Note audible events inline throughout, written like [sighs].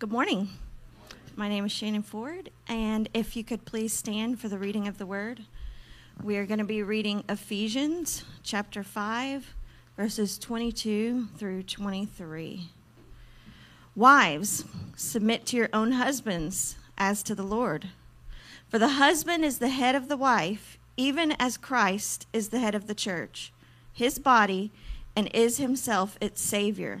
Good morning. My name is Shannon Ford, and if you could please stand for the reading of the word. We are going to be reading Ephesians chapter 5, verses 22 through 23. Wives, submit to your own husbands as to the Lord. For the husband is the head of the wife, even as Christ is the head of the church, his body, and is himself its Savior.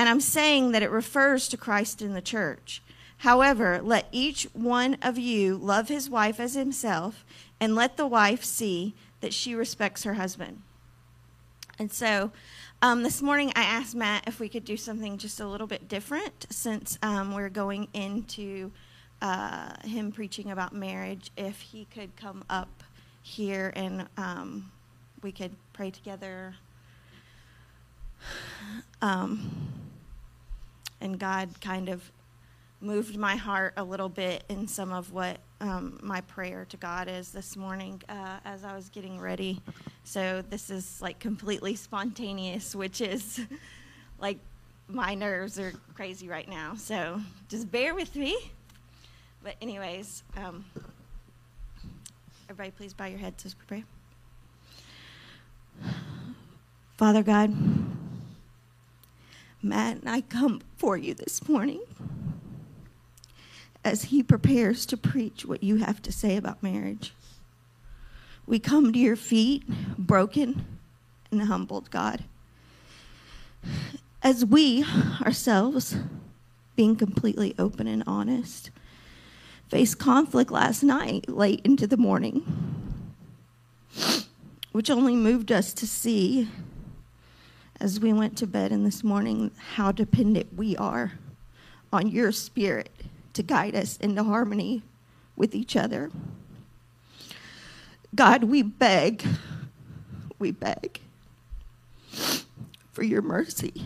and I'm saying that it refers to Christ in the church. However, let each one of you love his wife as himself, and let the wife see that she respects her husband. And so um, this morning I asked Matt if we could do something just a little bit different since um, we're going into uh, him preaching about marriage. If he could come up here and um, we could pray together. [sighs] And God kind of moved my heart a little bit in some of what um, my prayer to God is this morning uh, as I was getting ready. So this is like completely spontaneous, which is [laughs] like my nerves are crazy right now. So just bear with me. But, anyways, um, everybody, please bow your heads as we pray. Father God, Matt and I come for you this morning as he prepares to preach what you have to say about marriage. We come to your feet, broken and humbled, God. As we ourselves, being completely open and honest, faced conflict last night late into the morning, which only moved us to see as we went to bed in this morning how dependent we are on your spirit to guide us into harmony with each other. God, we beg, we beg for your mercy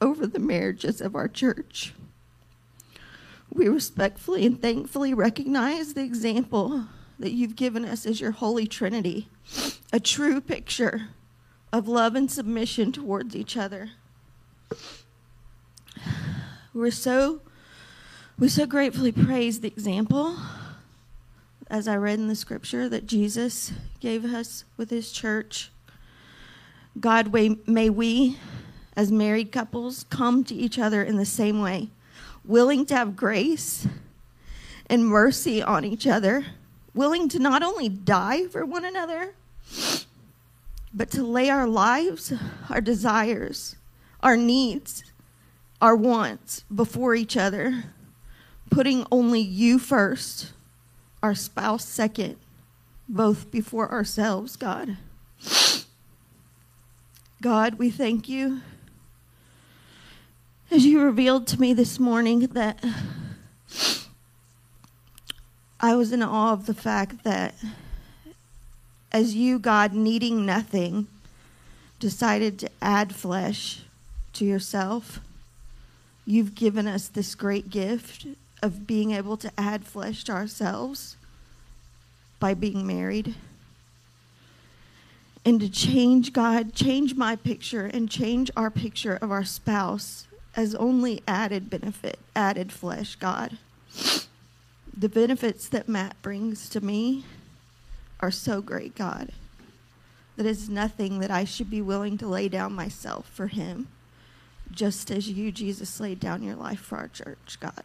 over the marriages of our church. We respectfully and thankfully recognize the example that you've given us as your Holy Trinity, a true picture of love and submission towards each other. We're so we so gratefully praise the example as I read in the scripture that Jesus gave us with his church. God, may we, as married couples, come to each other in the same way, willing to have grace and mercy on each other, willing to not only die for one another, but to lay our lives, our desires, our needs, our wants before each other, putting only you first, our spouse second, both before ourselves, God. God, we thank you. As you revealed to me this morning that I was in awe of the fact that as you, God, needing nothing, decided to add flesh to yourself, you've given us this great gift of being able to add flesh to ourselves by being married. And to change, God, change my picture and change our picture of our spouse as only added benefit, added flesh, God. The benefits that Matt brings to me are so great, God, that it's nothing that I should be willing to lay down myself for Him, just as you, Jesus, laid down your life for our church, God.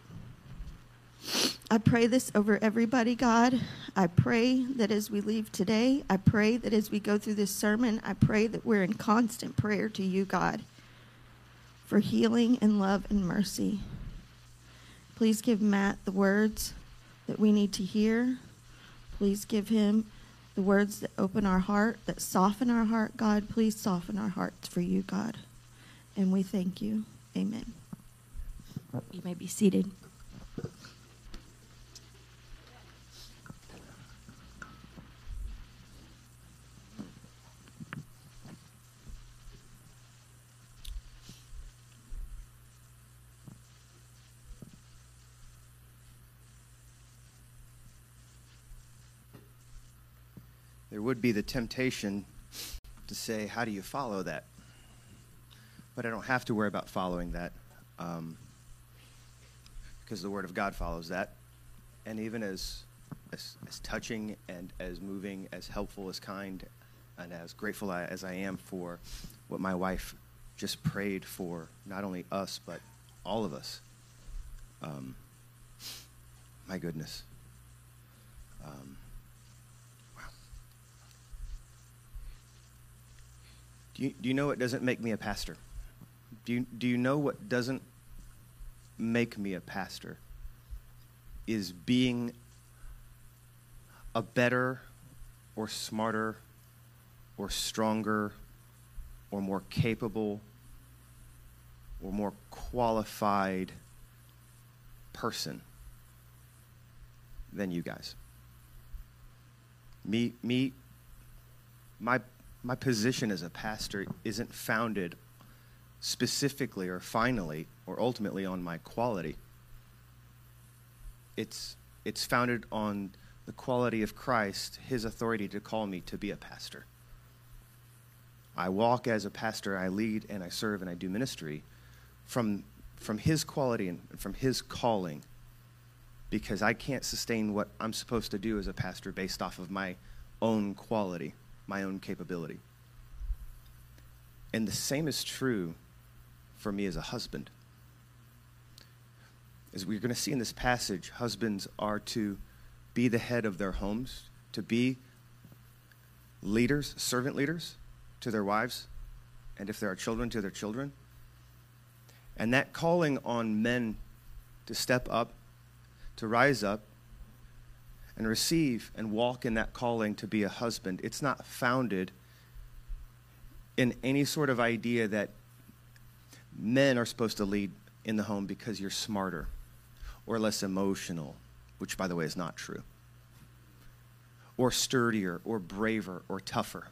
I pray this over everybody, God. I pray that as we leave today, I pray that as we go through this sermon, I pray that we're in constant prayer to you, God, for healing and love and mercy. Please give Matt the words that we need to hear. Please give him the words that open our heart, that soften our heart, God. Please soften our hearts for you, God. And we thank you. Amen. You may be seated. Would be the temptation to say, How do you follow that? But I don't have to worry about following that um, because the Word of God follows that. And even as, as, as touching and as moving, as helpful, as kind, and as grateful as I am for what my wife just prayed for, not only us, but all of us. Um, my goodness. Um, Do you, do you know what doesn't make me a pastor? Do you, do you know what doesn't make me a pastor? Is being a better or smarter or stronger or more capable or more qualified person than you guys. Me, me, my my position as a pastor isn't founded specifically or finally or ultimately on my quality. It's, it's founded on the quality of Christ, his authority to call me to be a pastor. I walk as a pastor, I lead and I serve and I do ministry from, from his quality and from his calling because I can't sustain what I'm supposed to do as a pastor based off of my own quality my own capability. And the same is true for me as a husband. As we're going to see in this passage, husbands are to be the head of their homes, to be leaders, servant leaders to their wives, and if there are children, to their children. And that calling on men to step up, to rise up, and receive and walk in that calling to be a husband, it's not founded in any sort of idea that men are supposed to lead in the home because you're smarter or less emotional, which, by the way, is not true, or sturdier or braver or tougher.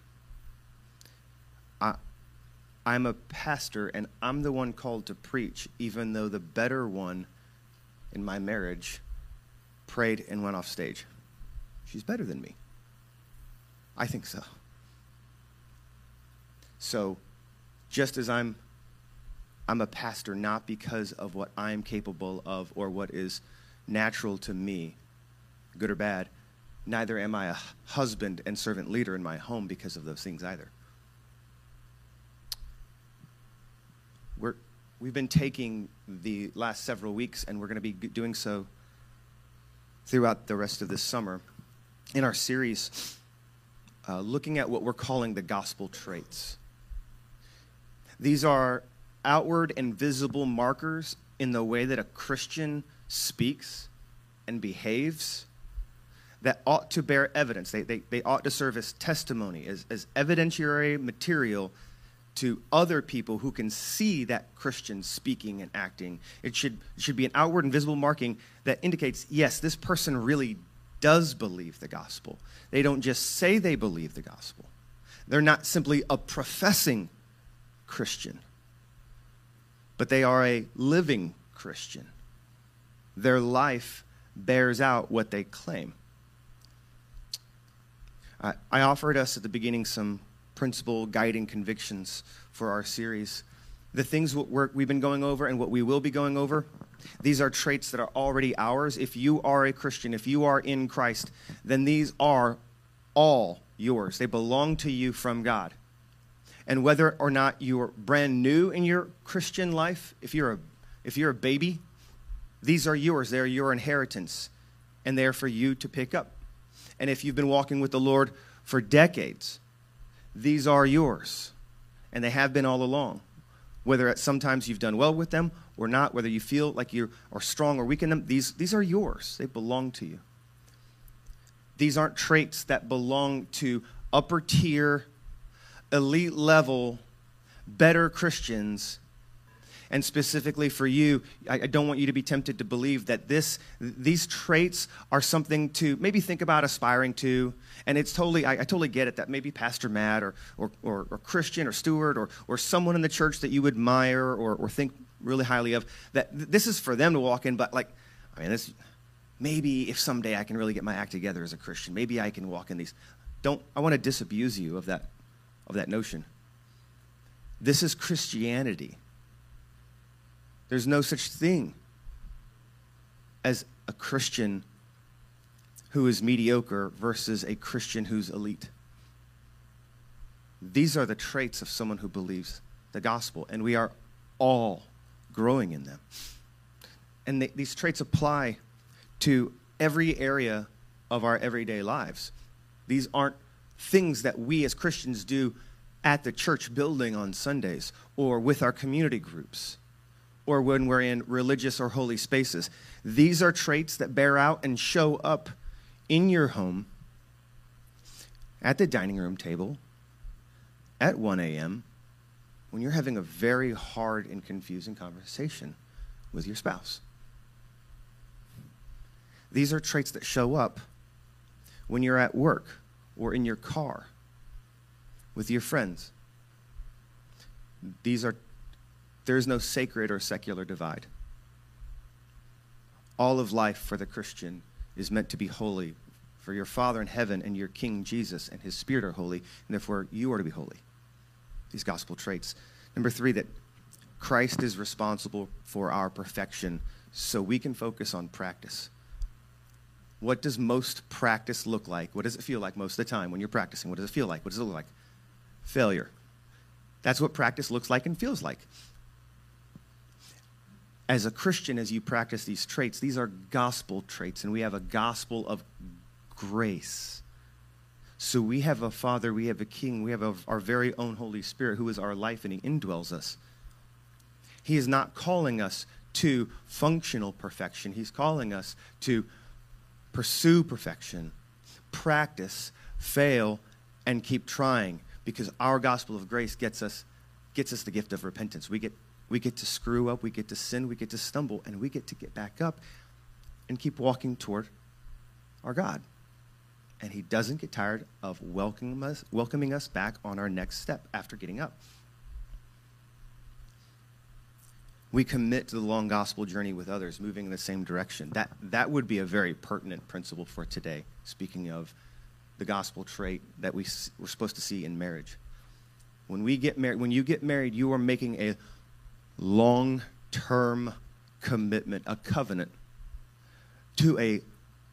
I, I'm a pastor and I'm the one called to preach, even though the better one in my marriage prayed and went off stage. She's better than me. I think so. So, just as I'm I'm a pastor not because of what I'm capable of or what is natural to me, good or bad, neither am I a husband and servant leader in my home because of those things either. We're, we've been taking the last several weeks, and we're going to be doing so throughout the rest of this summer in our series uh, looking at what we're calling the gospel traits. These are outward and visible markers in the way that a Christian speaks and behaves that ought to bear evidence. They, they, they ought to serve as testimony, as, as evidentiary material to other people who can see that Christian speaking and acting. It should, it should be an outward and visible marking that indicates, yes, this person really does believe the gospel. They don't just say they believe the gospel, they're not simply a professing Christian, but they are a living Christian. Their life bears out what they claim. I, offered us at the beginning some principle guiding convictions for our series. The things we we've been going over and what we will be going over these are traits that are already ours. If you are a Christian, if you are in Christ, then these are all yours. They belong to you from God. And whether or not you're brand new in your Christian life, if you're a, if you're a baby, these are yours. They're your inheritance. and they are for you to pick up. And if you've been walking with the Lord for decades, these are yours, and they have been all along. Whether at sometimes you've done well with them or not, whether you feel like you are strong or weak in them, these, these are yours. They belong to you. These aren't traits that belong to upper tier, elite level, better Christians and specifically for you, I, I, don't want you to be tempted to believe that this, these traits are something to maybe think about aspiring to. And it's totally, I, I totally get it that maybe Pastor Matt or, or, or, or, Christian or Stewart or, or someone in the church that you admire or, or think really highly of, that th- this is for them to walk in. But like, I mean, this, maybe if someday I can really get my act together as a Christian, maybe I can walk in these. Don't, I want to disabuse you of that, of that notion. This is Christianity. There's no such thing as a Christian who is mediocre versus a Christian who's elite. These are the traits of someone who believes the gospel, and we are all growing in them. And they, these traits apply to every area of our everyday lives. These aren't things that we as Christians do at the church building on Sundays or with our community groups or when we're in religious or holy spaces. These are traits that bear out and show up in your home, at the dining room table, at 1 a.m., when you're having a very hard and confusing conversation with your spouse. These are traits that show up when you're at work or in your car with your friends. These are there is no sacred or secular divide. All of life for the Christian is meant to be holy, for your Father in heaven and your King Jesus and his Spirit are holy, and therefore you are to be holy. These gospel traits. Number three, that Christ is responsible for our perfection so we can focus on practice. What does most practice look like? What does it feel like most of the time when you're practicing? What does it feel like? What does it look like? Failure. That's what practice looks like and feels like as a Christian, as you practice these traits, these are gospel traits, and we have a gospel of grace. So we have a Father, we have a King, we have a, our very own Holy Spirit who is our life and He indwells us. He is not calling us to functional perfection, He's calling us to pursue perfection, practice, fail, and keep trying because our gospel of grace gets us, gets us the gift of repentance. We get we get to screw up, we get to sin, we get to stumble, and we get to get back up and keep walking toward our God. And He doesn't get tired of welcoming us, welcoming us back on our next step after getting up. We commit to the long gospel journey with others, moving in the same direction. That, that would be a very pertinent principle for today, speaking of the gospel trait that we, we're supposed to see in marriage. When, we get married, when you get married, you are making a long term commitment, a covenant to a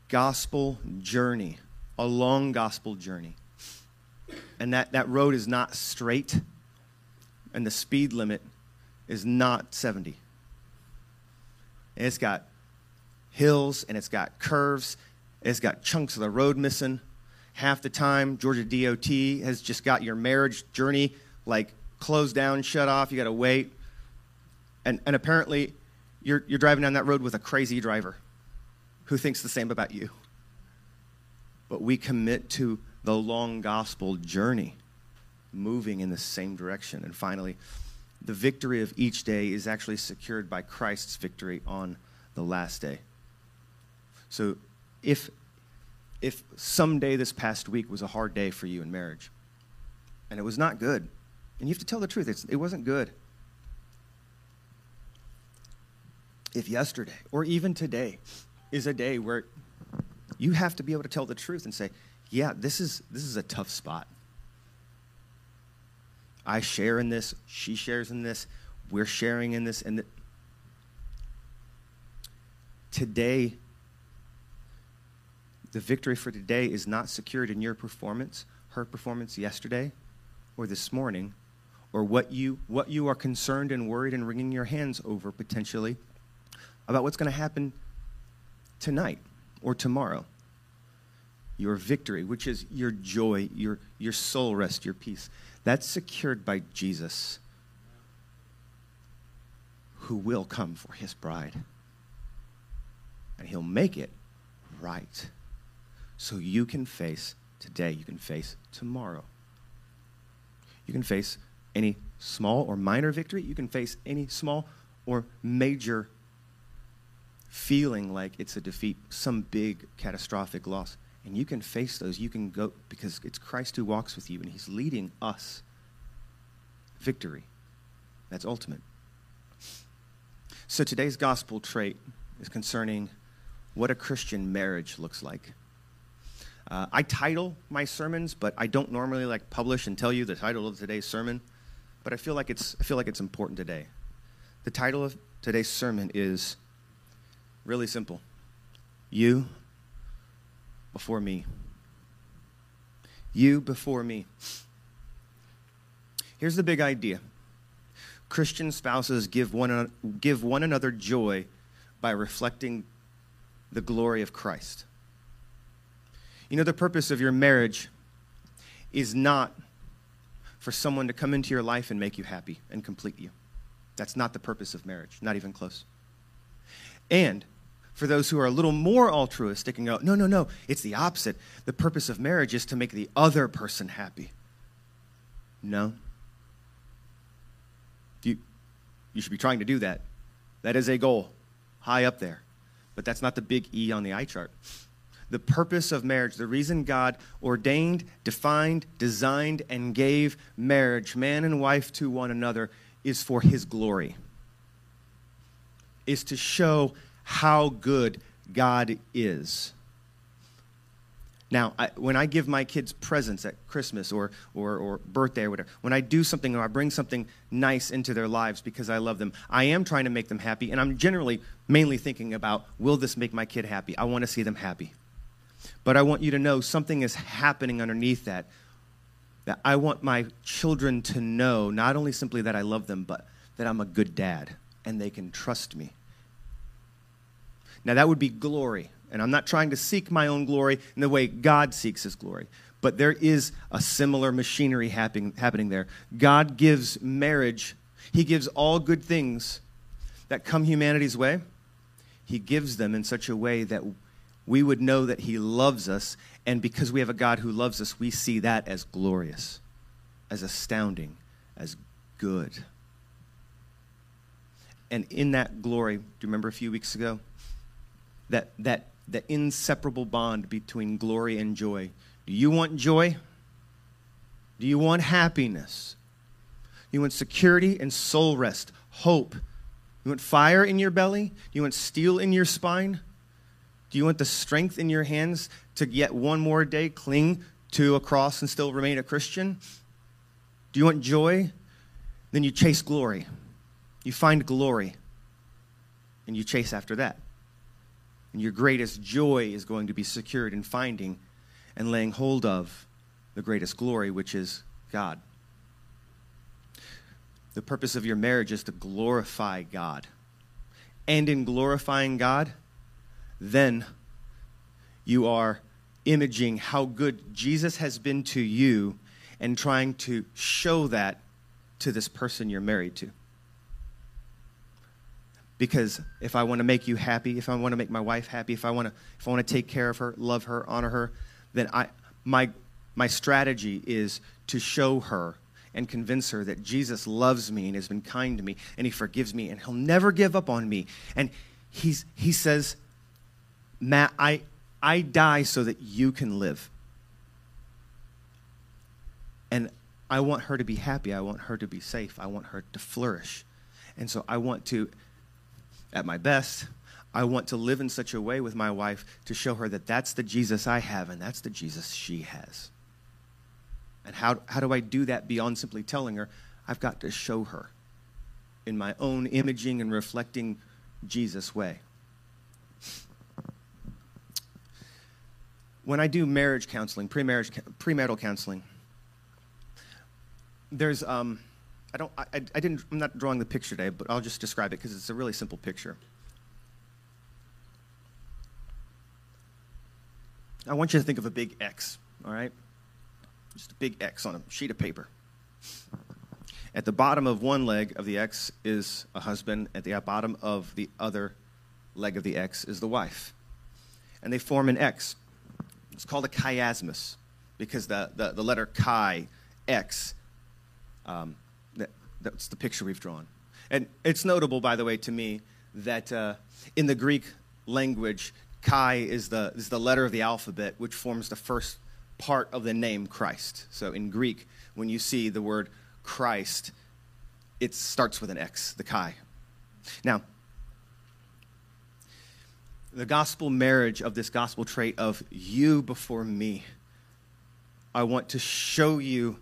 gospel journey, a long gospel journey. And that, that road is not straight, and the speed limit is not 70. And it's got hills, and it's got curves, it's got chunks of the road missing. Half the time, Georgia DOT has just got your marriage journey like closed down, shut off. You got to wait. And, and apparently, you're, you're driving down that road with a crazy driver who thinks the same about you. But we commit to the long gospel journey, moving in the same direction. And finally, the victory of each day is actually secured by Christ's victory on the last day. So if if someday this past week was a hard day for you in marriage and it was not good, and you have to tell the truth, it wasn't good. If yesterday or even today is a day where you have to be able to tell the truth and say, yeah, this is, this is a tough spot. I share in this, she shares in this, we're sharing in this, and today, the victory for today is not secured in your performance, her performance yesterday or this morning, or what you, what you are concerned and worried and wringing your hands over potentially about what's going to happen tonight or tomorrow. Your victory, which is your joy, your, your soul rest, your peace, that's secured by Jesus, who will come for his bride. And he'll make it right. So you can face today, you can face tomorrow. You can face any small or minor victory, you can face any small or major feeling like it's a defeat, some big catastrophic loss. And you can face those. You can go because it's Christ who walks with you and he's leading us. Victory. That's ultimate. So today's gospel trait is concerning what a Christian marriage looks like. Uh, I title my sermons, but I don't normally like publish and tell you the title of today's sermon. But I feel like it's I feel like it's important today. The title of today's sermon is really simple. You before me. You before me. Here's the big idea. Christian spouses give one, give one another joy by reflecting the glory of Christ. You know, the purpose of your marriage is not for someone to come into your life and make you happy and complete you. That's not the purpose of marriage, not even close. And for those who are a little more altruistic and go, no, no, no, it's the opposite. The purpose of marriage is to make the other person happy. No. You, you should be trying to do that. That is a goal, high up there. But that's not the big E on the eye chart. The purpose of marriage, the reason God ordained, defined, designed, and gave marriage, man and wife, to one another, is for His glory, is to show how good God is. Now, I, when I give my kids presents at Christmas or, or, or birthday or whatever, when I do something or I bring something nice into their lives because I love them, I am trying to make them happy, and I'm generally mainly thinking about will this make my kid happy? I want to see them happy. But I want you to know something is happening underneath that. That I want my children to know not only simply that I love them, but that I'm a good dad and they can trust me. Now, that would be glory. And I'm not trying to seek my own glory in the way God seeks his glory. But there is a similar machinery happening, happening there. God gives marriage, He gives all good things that come humanity's way. He gives them in such a way that we would know that He loves us. And because we have a God who loves us, we see that as glorious, as astounding, as good. And in that glory, do you remember a few weeks ago? That, that, the inseparable bond between glory and joy. Do you want joy? Do you want happiness? You want security and soul rest, hope. You want fire in your belly? Do you want steel in your spine? Do you want the strength in your hands to yet one more day cling to a cross and still remain a Christian? Do you want joy? Then you chase glory. You find glory and you chase after that. And your greatest joy is going to be secured in finding and laying hold of the greatest glory, which is God. The purpose of your marriage is to glorify God. And in glorifying God, then you are imaging how good Jesus has been to you and trying to show that to this person you're married to. Because if I want to make you happy, if I want to make my wife happy, if I want to, if I want to take care of her, love her, honor her, then I, my, my strategy is to show her and convince her that Jesus loves me and has been kind to me and he forgives me and he'll never give up on me. And he's, he says, Matt, I, I die so that you can live. And I want her to be happy. I want her to be safe. I want her to flourish. And so I want to at my best, I want to live in such a way with my wife to show her that that's the Jesus I have and that's the Jesus she has. And how, how do I do that beyond simply telling her? I've got to show her in my own imaging and reflecting Jesus way. When I do marriage counseling, pre-marriage, premarital counseling, there's um, I don't, I, I didn't, I'm not drawing the picture today, but I'll just describe it because it's a really simple picture. I want you to think of a big X, all right? Just a big X on a sheet of paper. At the bottom of one leg of the X is a husband, at the bottom of the other leg of the X is the wife. And they form an X. It's called a chiasmus because the, the, the letter chi, X, um, that's the picture we've drawn. And it's notable, by the way, to me, that uh, in the Greek language, chi is the, is the letter of the alphabet which forms the first part of the name Christ. So in Greek, when you see the word Christ, it starts with an X, the chi. Now, the gospel marriage of this gospel trait of you before me, I want to show you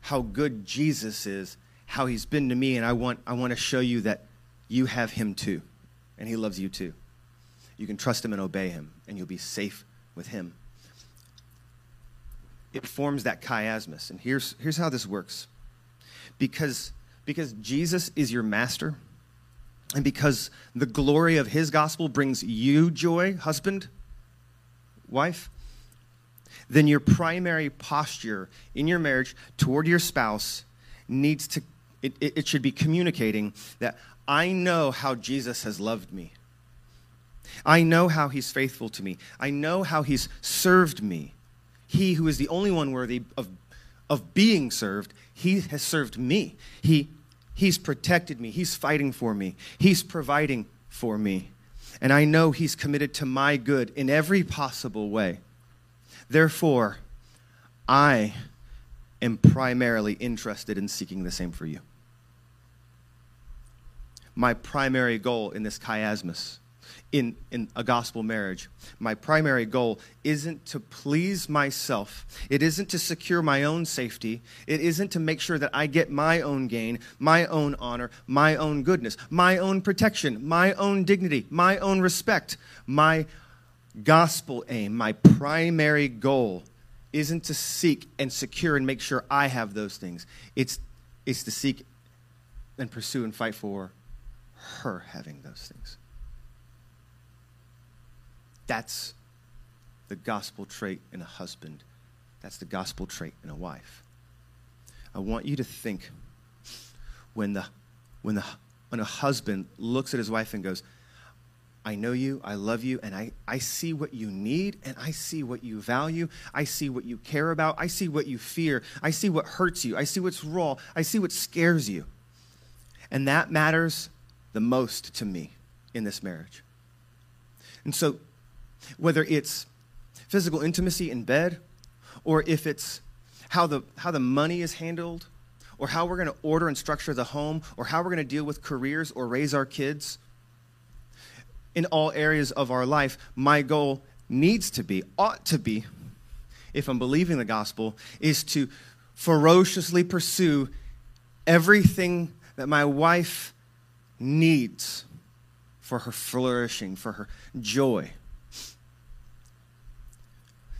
how good Jesus is, how he's been to me, and I want, I want to show you that you have him too, and he loves you too. You can trust him and obey him, and you'll be safe with him. It forms that chiasmus. And here's, here's how this works because, because Jesus is your master, and because the glory of his gospel brings you joy, husband, wife, then your primary posture in your marriage toward your spouse needs to, it, it, it should be communicating that I know how Jesus has loved me. I know how he's faithful to me. I know how he's served me. He who is the only one worthy of, of being served, he has served me. He, he's protected me. He's fighting for me. He's providing for me. And I know he's committed to my good in every possible way. Therefore, I am primarily interested in seeking the same for you. My primary goal in this chiasmus in, in a gospel marriage. My primary goal isn't to please myself, it isn't to secure my own safety, it isn't to make sure that I get my own gain, my own honor, my own goodness, my own protection, my own dignity, my own respect. My gospel aim, my primary goal isn't to seek and secure and make sure I have those things. It's, it's to seek and pursue and fight for her having those things. That's the gospel trait in a husband. That's the gospel trait in a wife. I want you to think when the when the when a husband looks at his wife and goes, I know you, I love you, and I, I see what you need, and I see what you value, I see what you care about, I see what you fear, I see what hurts you, I see what's raw, I see what scares you. And that matters the most to me in this marriage. And so whether it's physical intimacy in bed, or if it's how the, how the money is handled, or how we're going to order and structure the home, or how we're going to deal with careers or raise our kids. In all areas of our life, my goal needs to be, ought to be, if I'm believing the gospel, is to ferociously pursue everything that my wife needs for her flourishing, for her joy.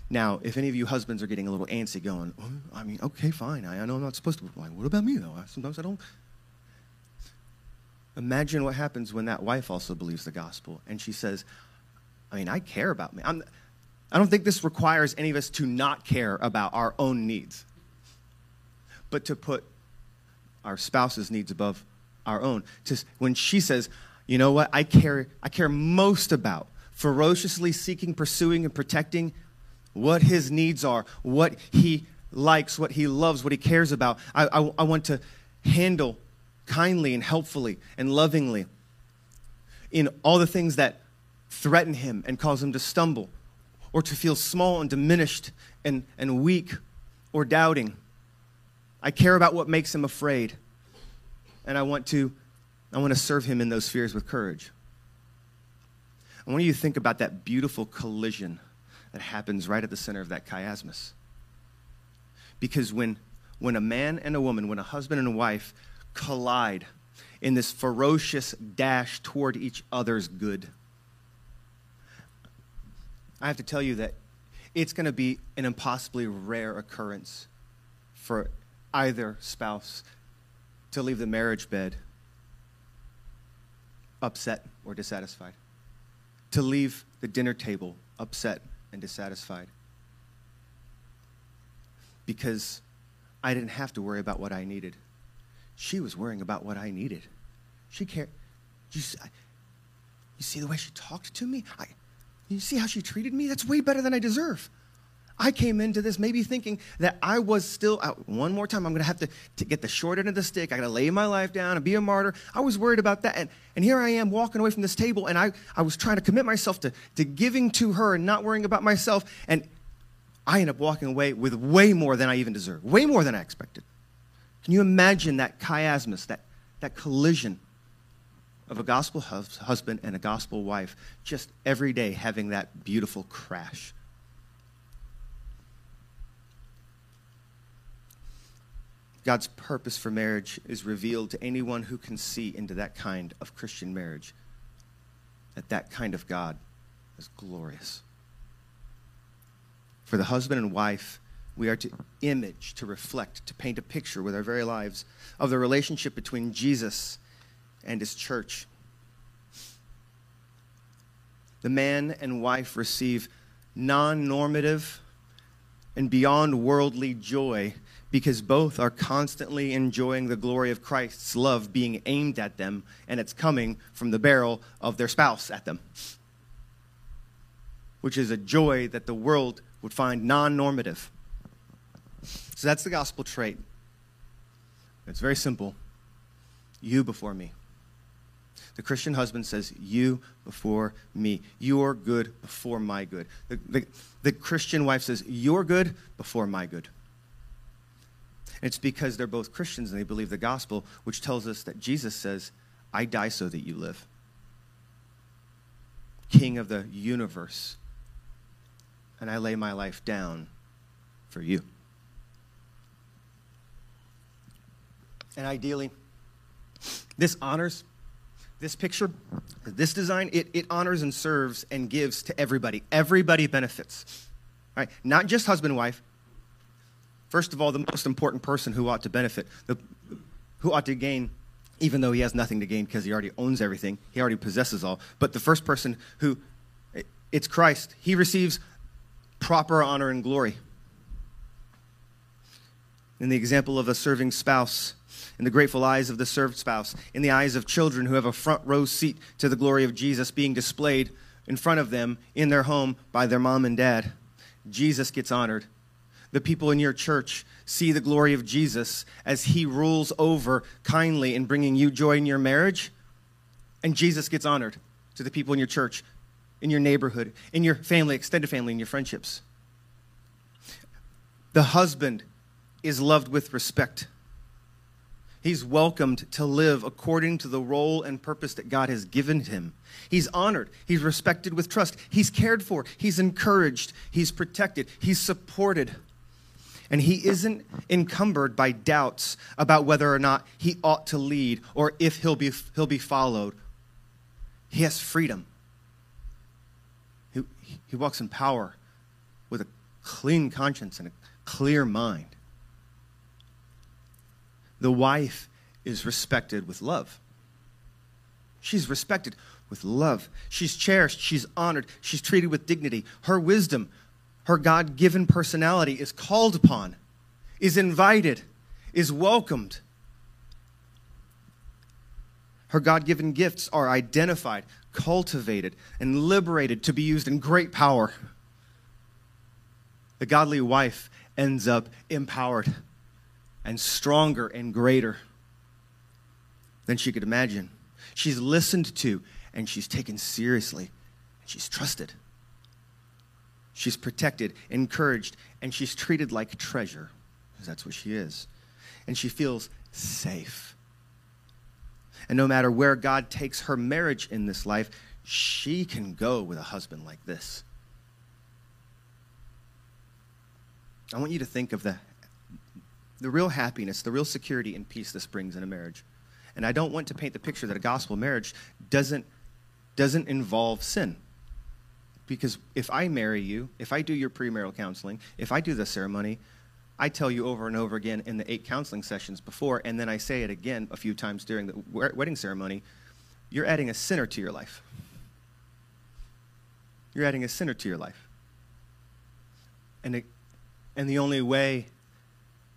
Now, if any of you husbands are getting a little antsy going, oh, I mean, okay, fine. I, I know I'm not supposed to. Like, what about me, though? Sometimes I don't. Imagine what happens when that wife also believes the gospel and she says, I mean, I care about me. I'm, I don't think this requires any of us to not care about our own needs, but to put our spouse's needs above our own. To, when she says, you know what, I care, I care most about ferociously seeking, pursuing, and protecting what his needs are, what he likes, what he loves, what he cares about. I, I, I want to handle kindly and helpfully and lovingly in all the things that threaten him and cause him to stumble or to feel small and diminished and, and weak or doubting. I care about what makes him afraid. And I want to I want to serve him in those fears with courage. I want you to think about that beautiful collision that happens right at the center of that chiasmus. Because when, when a man and a woman, when a husband and a wife collide in this ferocious dash toward each other's good, I have to tell you that it's going to be an impossibly rare occurrence for either spouse to leave the marriage bed upset or dissatisfied, to leave the dinner table upset and dissatisfied. because I didn't have to worry about what I needed. She was worrying about what I needed. She cared. You see, you see the way she talked to me? I, you see how she treated me? That's way better than I deserve. I came into this maybe thinking that I was still, uh, one more time, I'm going to have to, to get the short end of the stick. I got to lay my life down and be a martyr. I was worried about that. And, and here I am walking away from this table, and I, I was trying to commit myself to, to giving to her and not worrying about myself. And I end up walking away with way more than I even deserve, way more than I expected. Can you imagine that chiasmus, that, that collision of a gospel hus- husband and a gospel wife just every day having that beautiful crash? God's purpose for marriage is revealed to anyone who can see into that kind of Christian marriage. That that kind of God is glorious. For the husband and wife, we are to image, to reflect, to paint a picture with our very lives of the relationship between Jesus and his church. The man and wife receive non normative and beyond worldly joy because both are constantly enjoying the glory of Christ's love being aimed at them, and it's coming from the barrel of their spouse at them, which is a joy that the world would find non normative. So that's the gospel trait. It's very simple you before me. The Christian husband says, You before me. Your good before my good. The, the, the Christian wife says, Your good before my good. It's because they're both Christians and they believe the gospel, which tells us that Jesus says, I die so that you live. King of the universe. And I lay my life down for you. And ideally, this honors, this picture, this design, it, it honors and serves and gives to everybody. Everybody benefits. Right? Not just husband and wife, First of all, the most important person who ought to benefit, the, who ought to gain, even though he has nothing to gain because he already owns everything, he already possesses all. But the first person who, it's Christ, he receives proper honor and glory. In the example of a serving spouse, in the grateful eyes of the served spouse, in the eyes of children who have a front row seat to the glory of Jesus being displayed in front of them in their home by their mom and dad, Jesus gets honored the people in your church see the glory of Jesus as he rules over kindly in bringing you joy in your marriage, and Jesus gets honored to the people in your church, in your neighborhood, in your family, extended family, in your friendships. The husband is loved with respect. He's welcomed to live according to the role and purpose that God has given him. He's honored. He's respected with trust. He's cared for. He's encouraged. He's protected. He's supported and he isn't encumbered by doubts about whether or not he ought to lead or if he'll be, he'll be followed. He has freedom. He, he walks in power with a clean conscience and a clear mind. The wife is respected with love. She's respected with love. She's cherished. She's honored. She's treated with dignity. Her wisdom, her God given personality is called upon, is invited, is welcomed. Her God given gifts are identified, cultivated, and liberated to be used in great power. The godly wife ends up empowered and stronger and greater than she could imagine. She's listened to and she's taken seriously and she's trusted. She's protected, encouraged, and she's treated like treasure, because that's what she is. And she feels safe. And no matter where God takes her marriage in this life, she can go with a husband like this. I want you to think of the, the real happiness, the real security and peace this brings in a marriage. And I don't want to paint the picture that a gospel marriage doesn't, doesn't involve sin. Because if I marry you, if I do your premarital counseling, if I do the ceremony, I tell you over and over again in the eight counseling sessions before, and then I say it again a few times during the wedding ceremony, you're adding a sinner to your life. You're adding a sinner to your life. And, it, and the only way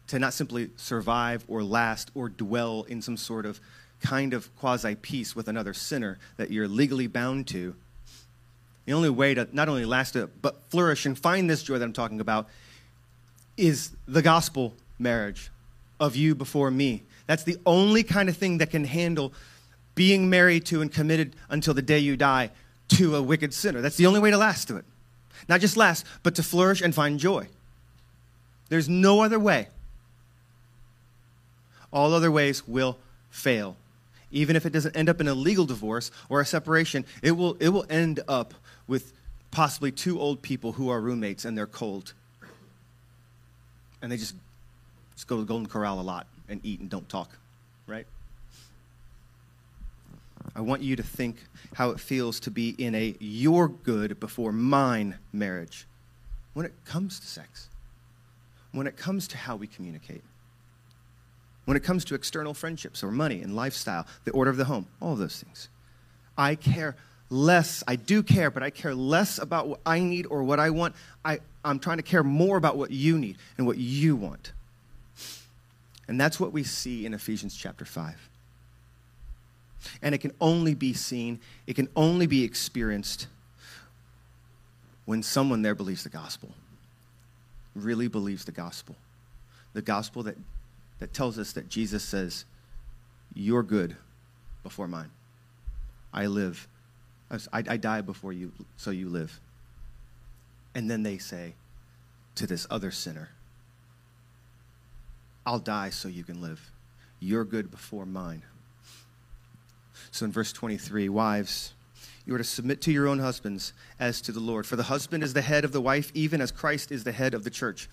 to not simply survive or last or dwell in some sort of kind of quasi peace with another sinner that you're legally bound to. The only way to not only last it, but flourish and find this joy that I'm talking about is the gospel marriage of you before me. That's the only kind of thing that can handle being married to and committed until the day you die to a wicked sinner. That's the only way to last to it. Not just last, but to flourish and find joy. There's no other way. All other ways will fail. Even if it doesn't end up in a legal divorce or a separation, it will, it will end up with possibly two old people who are roommates and they're cold. And they just, just go to the Golden Corral a lot and eat and don't talk, right? I want you to think how it feels to be in a your good before mine marriage when it comes to sex, when it comes to how we communicate, when it comes to external friendships or money and lifestyle, the order of the home, all of those things. I care less, I do care, but I care less about what I need or what I want. I, I'm trying to care more about what you need and what you want. And that's what we see in Ephesians chapter 5. And it can only be seen, it can only be experienced when someone there believes the gospel, really believes the gospel. The gospel that, that tells us that Jesus says, You're good before mine. I live. I, I die before you, so you live. And then they say to this other sinner, I'll die so you can live. You're good before mine. So in verse 23, wives, you are to submit to your own husbands as to the Lord. For the husband is the head of the wife, even as Christ is the head of the church.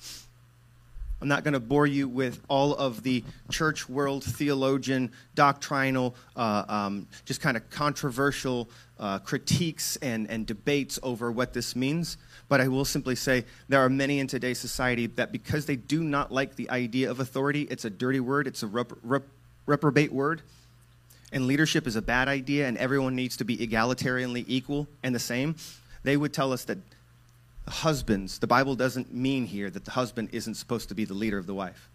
I'm not going to bore you with all of the church world theologian, doctrinal, uh, um, just kind of controversial uh, critiques and, and debates over what this means. But I will simply say there are many in today's society that because they do not like the idea of authority, it's a dirty word, it's a rep- rep- reprobate word, and leadership is a bad idea and everyone needs to be egalitarianly equal and the same, they would tell us that husbands, the Bible doesn't mean here that the husband isn't supposed to be the leader of the wife.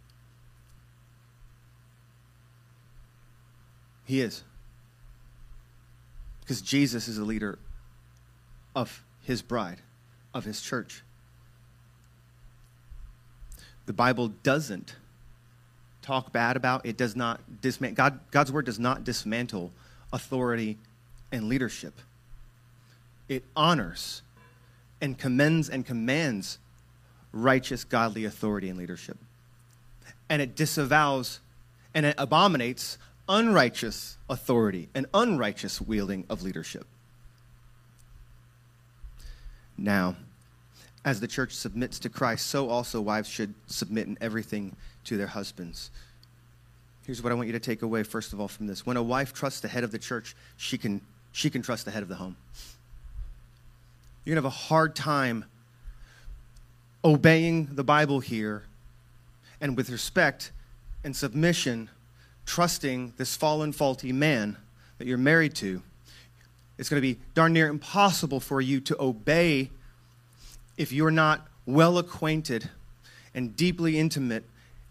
He is. Because Jesus is the leader of his bride, of his church. The Bible doesn't talk bad about, it does not dismantle, God, God's word does not dismantle authority and leadership. It honors and commends and commands righteous, godly authority and leadership. And it disavows and it abominates unrighteous authority and unrighteous wielding of leadership. Now, as the church submits to Christ, so also wives should submit in everything to their husbands. Here's what I want you to take away, first of all, from this. When a wife trusts the head of the church, she can, she can trust the head of the home. You're going to have a hard time obeying the Bible here and with respect and submission, trusting this fallen, faulty man that you're married to. It's going to be darn near impossible for you to obey if you're not well acquainted and deeply intimate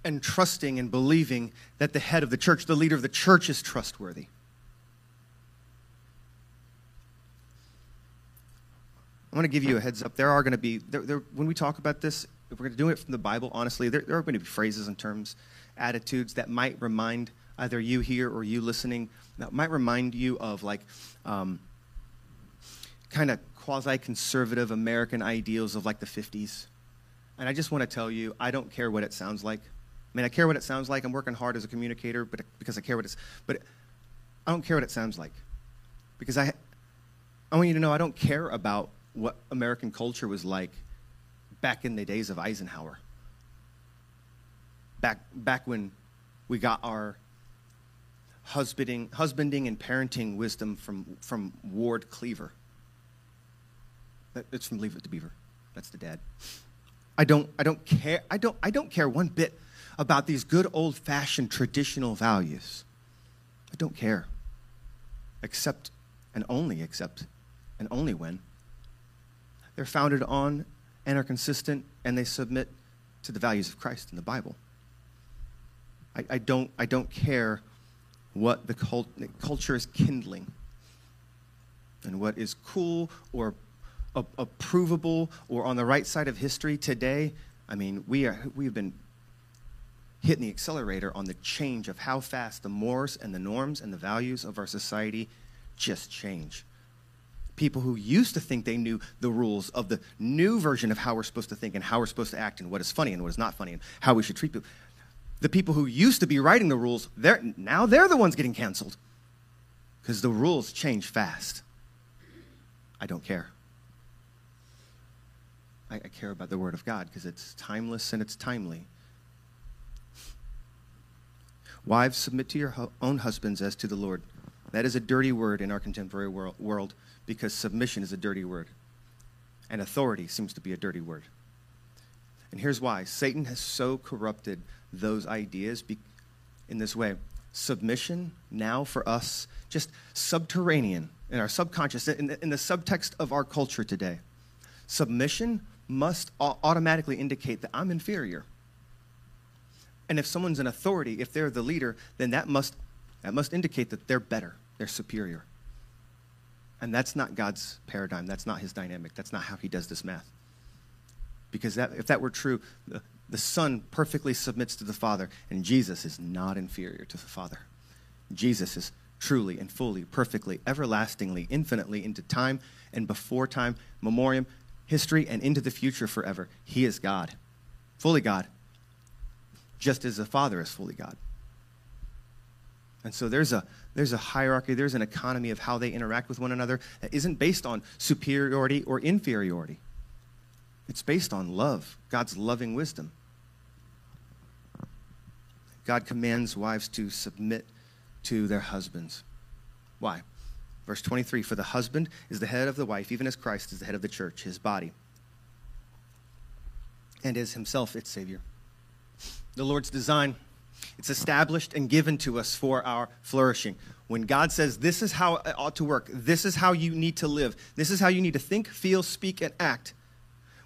and trusting and believing that the head of the church, the leader of the church, is trustworthy. I want to give you a heads up. There are going to be, there, there, when we talk about this, if we're going to do it from the Bible, honestly, there, there are going to be phrases and terms, attitudes that might remind either you here or you listening, that might remind you of like um, kind of quasi conservative American ideals of like the 50s. And I just want to tell you, I don't care what it sounds like. I mean, I care what it sounds like. I'm working hard as a communicator, but because I care what it's. But I don't care what it sounds like, because I. I want you to know I don't care about what American culture was like back in the days of Eisenhower. Back back when we got our husbanding, husbanding and parenting wisdom from from Ward Cleaver. It's from Leave It to Beaver. That's the dad. I don't I don't care I don't I don't care one bit about these good old fashioned traditional values. I don't care. Except and only except and only when they're founded on and are consistent and they submit to the values of Christ in the Bible. I, I, don't, I don't care what the, cult, the culture is kindling and what is cool or a- approvable or on the right side of history today. I mean, we are, we've been hitting the accelerator on the change of how fast the mores and the norms and the values of our society just change. People who used to think they knew the rules of the new version of how we're supposed to think and how we're supposed to act and what is funny and what is not funny and how we should treat people. The people who used to be writing the rules, they're, now they're the ones getting canceled because the rules change fast. I don't care. I, I care about the Word of God because it's timeless and it's timely. Wives, submit to your own husbands as to the Lord. That is a dirty word in our contemporary world, because submission is a dirty word. And authority seems to be a dirty word. And here's why Satan has so corrupted those ideas in this way. Submission now for us, just subterranean in our subconscious, in the, in the subtext of our culture today. Submission must automatically indicate that I'm inferior. And if someone's an authority, if they're the leader, then that must, that must indicate that they're better, they're superior. And that's not God's paradigm. That's not his dynamic. That's not how he does this math. Because that, if that were true, the, the Son perfectly submits to the Father, and Jesus is not inferior to the Father. Jesus is truly and fully, perfectly, everlastingly, infinitely into time and before time, memoriam, history, and into the future forever. He is God, fully God, just as the Father is fully God. And so there's a, there's a hierarchy, there's an economy of how they interact with one another that isn't based on superiority or inferiority. It's based on love, God's loving wisdom. God commands wives to submit to their husbands. Why? Verse 23 For the husband is the head of the wife, even as Christ is the head of the church, his body, and is himself its Savior. The Lord's design, it's established and given to us for our flourishing. When God says, This is how it ought to work, this is how you need to live, this is how you need to think, feel, speak, and act,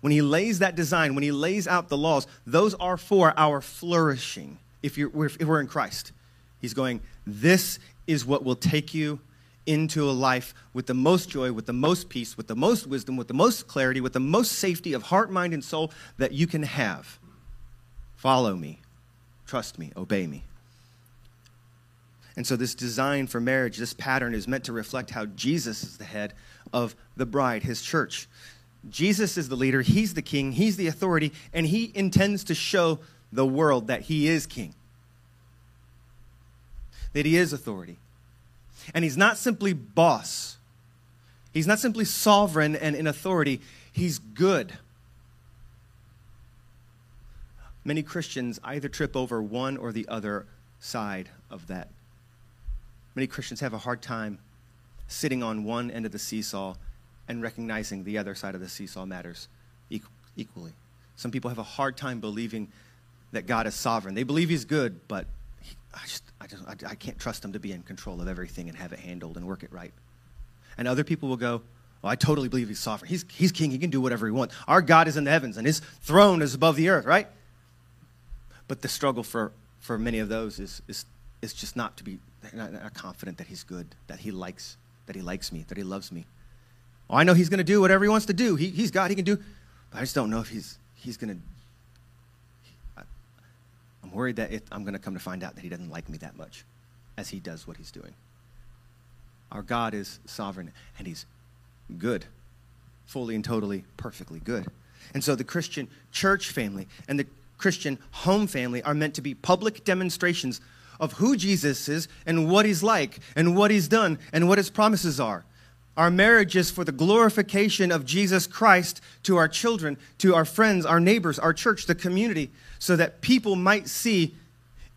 when He lays that design, when He lays out the laws, those are for our flourishing if, you're, if we're in Christ. He's going, This is what will take you into a life with the most joy, with the most peace, with the most wisdom, with the most clarity, with the most safety of heart, mind, and soul that you can have. Follow me, trust me, obey me. And so, this design for marriage, this pattern is meant to reflect how Jesus is the head of the bride, his church. Jesus is the leader, he's the king, he's the authority, and he intends to show the world that he is king, that he is authority. And he's not simply boss, he's not simply sovereign and in authority, he's good. Many Christians either trip over one or the other side of that. Many Christians have a hard time sitting on one end of the seesaw and recognizing the other side of the seesaw matters equally. Some people have a hard time believing that God is sovereign. They believe He's good, but he, I just, I, just I, I, can't trust Him to be in control of everything and have it handled and work it right. And other people will go, well, I totally believe He's sovereign. He's, he's king. He can do whatever He wants. Our God is in the heavens, and His throne is above the earth, right? But the struggle for, for many of those is, is, is just not to be not, not confident that He's good, that He likes, that He likes me, that He loves me. Oh, I know He's going to do whatever He wants to do. He, he's God. He can do. But I just don't know if He's, he's going to I'm worried that it, I'm going to come to find out that he doesn't like me that much as he does what he's doing. Our God is sovereign and he's good, fully and totally, perfectly good. And so the Christian church family and the Christian home family are meant to be public demonstrations of who Jesus is and what he's like and what he's done and what his promises are. Our marriage is for the glorification of Jesus Christ to our children, to our friends, our neighbors, our church, the community, so that people might see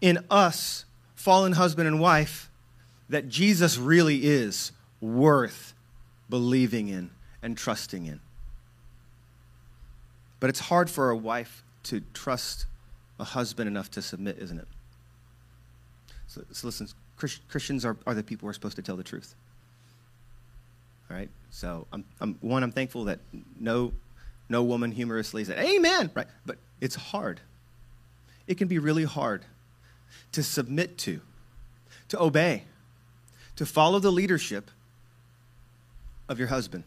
in us, fallen husband and wife, that Jesus really is worth believing in and trusting in. But it's hard for a wife to trust a husband enough to submit, isn't it? So, so listen, Christians are, are the people who are supposed to tell the truth. All right? So, I'm, I'm, one, I'm thankful that no, no woman humorously said, Amen, right? But it's hard. It can be really hard to submit to, to obey, to follow the leadership of your husband.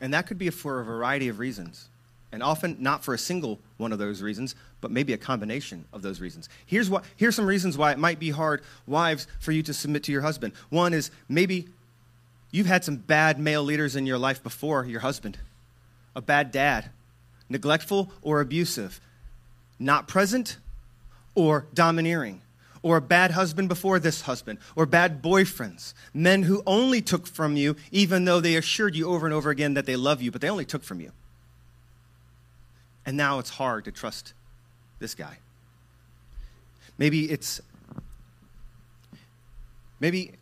And that could be for a variety of reasons. And often not for a single one of those reasons, but maybe a combination of those reasons. Here's, what, here's some reasons why it might be hard, wives, for you to submit to your husband. One is maybe you've had some bad male leaders in your life before your husband. A bad dad, neglectful or abusive, not present or domineering or a bad husband before this husband, or bad boyfriends, men who only took from you, even though they assured you over and over again that they love you, but they only took from you. And now it's hard to trust this guy. Maybe it's, maybe,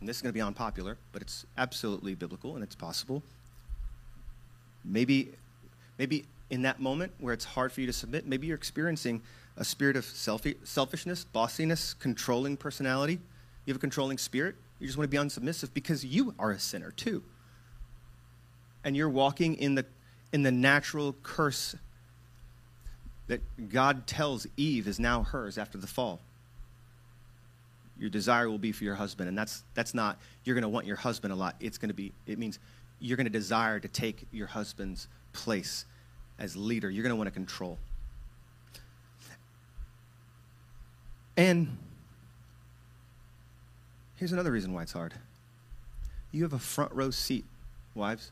this is going to be unpopular, but it's absolutely biblical and it's possible. Maybe, maybe in that moment where it's hard for you to submit, maybe you're experiencing a spirit of selfishness, bossiness, controlling personality. You have a controlling spirit. You just want to be unsubmissive because you are a sinner too. And you're walking in the, in the natural curse that God tells Eve is now hers after the fall. Your desire will be for your husband. And that's, that's not, you're going to want your husband a lot. It's going to be, it means you're going to desire to take your husband's place as leader. You're going to want to control. And here's another reason why it's hard you have a front row seat, wives.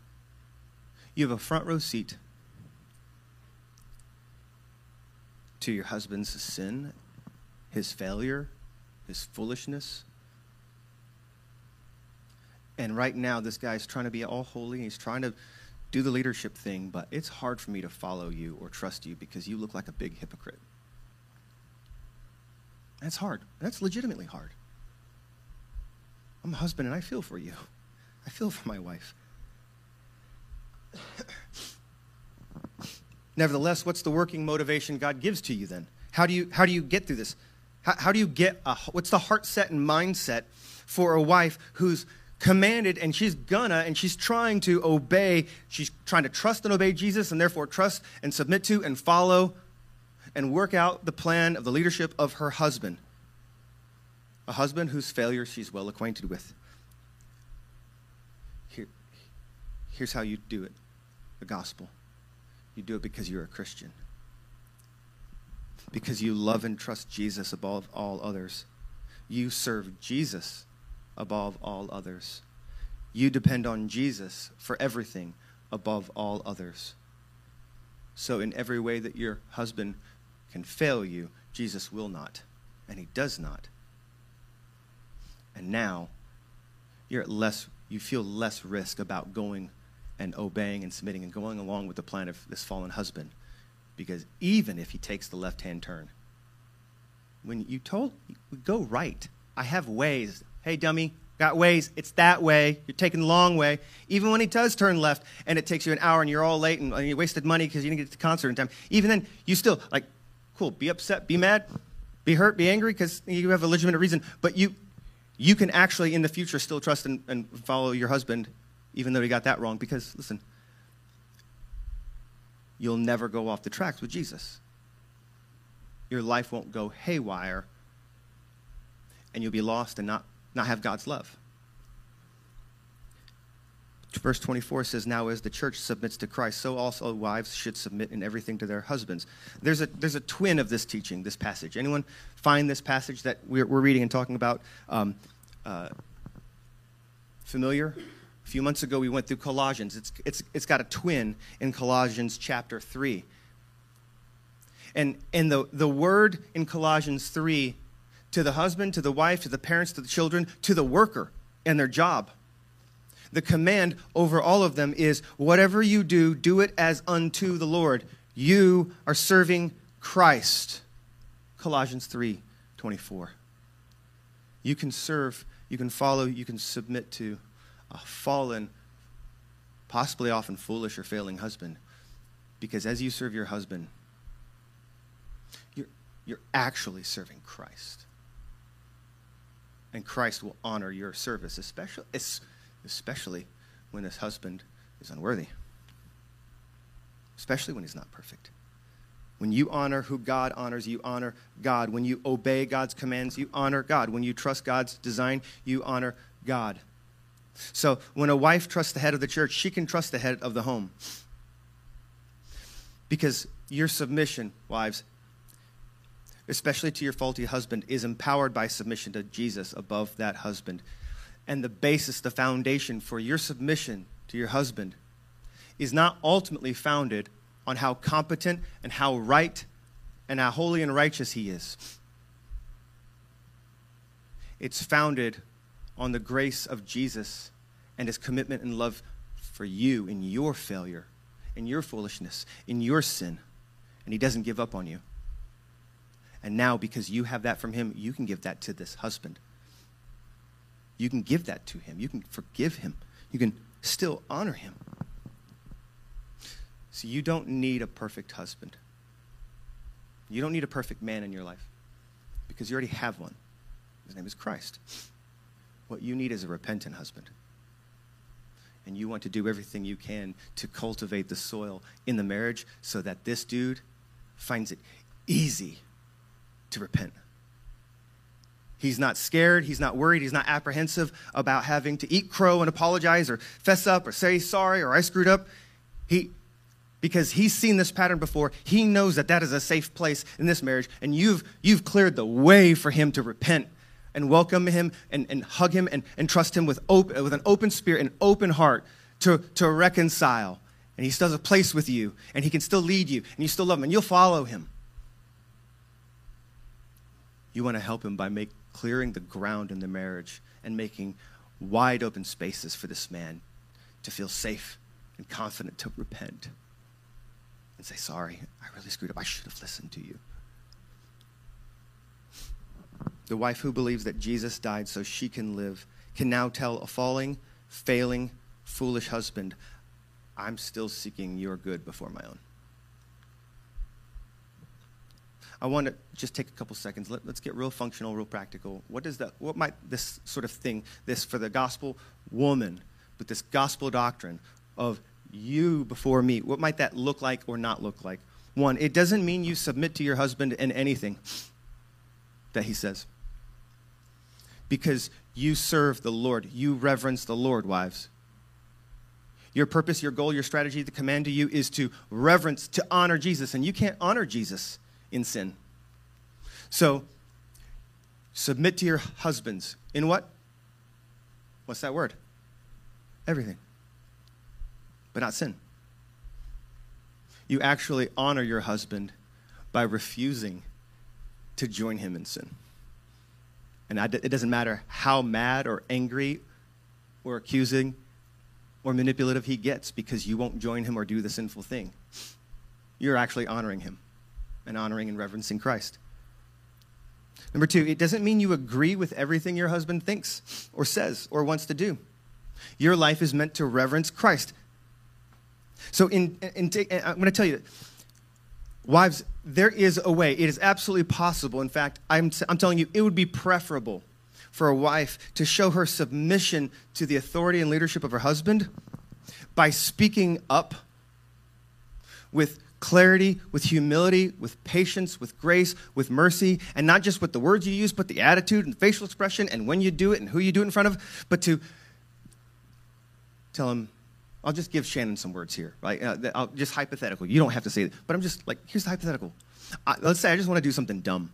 You have a front row seat to your husband's sin, his failure, his foolishness. And right now, this guy's trying to be all holy. He's trying to do the leadership thing, but it's hard for me to follow you or trust you because you look like a big hypocrite. That's hard. That's legitimately hard. I'm a husband and I feel for you. I feel for my wife. Nevertheless, what's the working motivation God gives to you then? How do you, how do you get through this? How, how do you get a, what's the heart set and mindset for a wife who's commanded and she's gonna and she's trying to obey, she's trying to trust and obey Jesus and therefore trust and submit to and follow and work out the plan of the leadership of her husband. A husband whose failure she's well acquainted with. Here, here's how you do it the gospel. You do it because you're a Christian, because you love and trust Jesus above all others. You serve Jesus above all others. You depend on Jesus for everything above all others. So, in every way that your husband can fail you, Jesus will not, and he does not. And now you're at less you feel less risk about going and obeying and submitting and going along with the plan of this fallen husband. Because even if he takes the left hand turn, when you told go right, I have ways. Hey dummy, got ways. It's that way. You're taking the long way. Even when he does turn left and it takes you an hour and you're all late and you wasted money because you didn't get to the concert in time. Even then, you still like Cool. Be upset, be mad, be hurt, be angry because you have a legitimate reason. But you, you can actually in the future still trust and, and follow your husband, even though he got that wrong. Because listen, you'll never go off the tracks with Jesus. Your life won't go haywire, and you'll be lost and not, not have God's love verse 24 says, Now as the church submits to Christ, so also wives should submit in everything to their husbands. There's a, there's a twin of this teaching, this passage. Anyone find this passage that we're, we're reading and talking about um, uh, familiar? A few months ago, we went through Colossians. It's, it's, it's got a twin in Colossians chapter 3. And, and the, the word in Colossians 3 to the husband, to the wife, to the parents, to the children, to the worker and their job the command over all of them is whatever you do, do it as unto the Lord. You are serving Christ. Colossians 3 24. You can serve, you can follow, you can submit to a fallen, possibly often foolish or failing husband. Because as you serve your husband, you're, you're actually serving Christ. And Christ will honor your service, especially especially when this husband is unworthy, especially when he's not perfect. When you honor who God honors, you honor God. When you obey God's commands, you honor God. When you trust God's design, you honor God. So when a wife trusts the head of the church, she can trust the head of the home. Because your submission, wives, especially to your faulty husband, is empowered by submission to Jesus above that husband. And the basis, the foundation for your submission to your husband is not ultimately founded on how competent and how right and how holy and righteous he is. It's founded on the grace of Jesus and his commitment and love for you in your failure, in your foolishness, in your sin. And he doesn't give up on you. And now, because you have that from him, you can give that to this husband. You can give that to him. You can forgive him. You can still honor him. So you don't need a perfect husband. You don't need a perfect man in your life because you already have one. His name is Christ. What you need is a repentant husband. And you want to do everything you can to cultivate the soil in the marriage so that this dude finds it easy to repent. He's not scared. He's not worried. He's not apprehensive about having to eat crow and apologize or fess up or say sorry or I screwed up. He, because he's seen this pattern before, he knows that that is a safe place in this marriage, and you've, you've cleared the way for him to repent and welcome him and, and hug him and, and trust him with, open, with an open spirit and open heart to, to reconcile. And he still has a place with you, and he can still lead you, and you still love him, and you'll follow him. You want to help him by make, clearing the ground in the marriage and making wide open spaces for this man to feel safe and confident to repent and say, Sorry, I really screwed up. I should have listened to you. The wife who believes that Jesus died so she can live can now tell a falling, failing, foolish husband, I'm still seeking your good before my own. I want to just take a couple seconds. Let, us get real functional, real practical. What does that? What might this sort of thing, this for the gospel woman, with this gospel doctrine of you before me, what might that look like or not look like? One, it doesn't mean you submit to your husband in anything that he says, because you serve the Lord, you reverence the Lord, wives. Your purpose, your goal, your strategy, the command to you is to reverence, to honor Jesus, and you can't honor Jesus in sin. So, submit to your husbands. In what? What's that word? Everything. But not sin. You actually honor your husband by refusing to join him in sin. And it doesn't matter how mad or angry or accusing or manipulative he gets because you won't join him or do the sinful thing. You're actually honoring him and honoring and reverencing Christ. Number two, it doesn't mean you agree with everything your husband thinks or says or wants to do. Your life is meant to reverence Christ. So, in, in, in I'm going to tell you, wives, there is a way. It is absolutely possible. In fact, I'm, I'm telling you, it would be preferable for a wife to show her submission to the authority and leadership of her husband by speaking up with clarity, with humility, with patience, with grace, with mercy, and not just with the words you use, but the attitude and facial expression and when you do it and who you do it in front of, but to tell him, I'll just give Shannon some words here, right? Uh, I'll, just hypothetical. You don't have to say it, but I'm just like, here's the hypothetical. I, let's say I just want to do something dumb.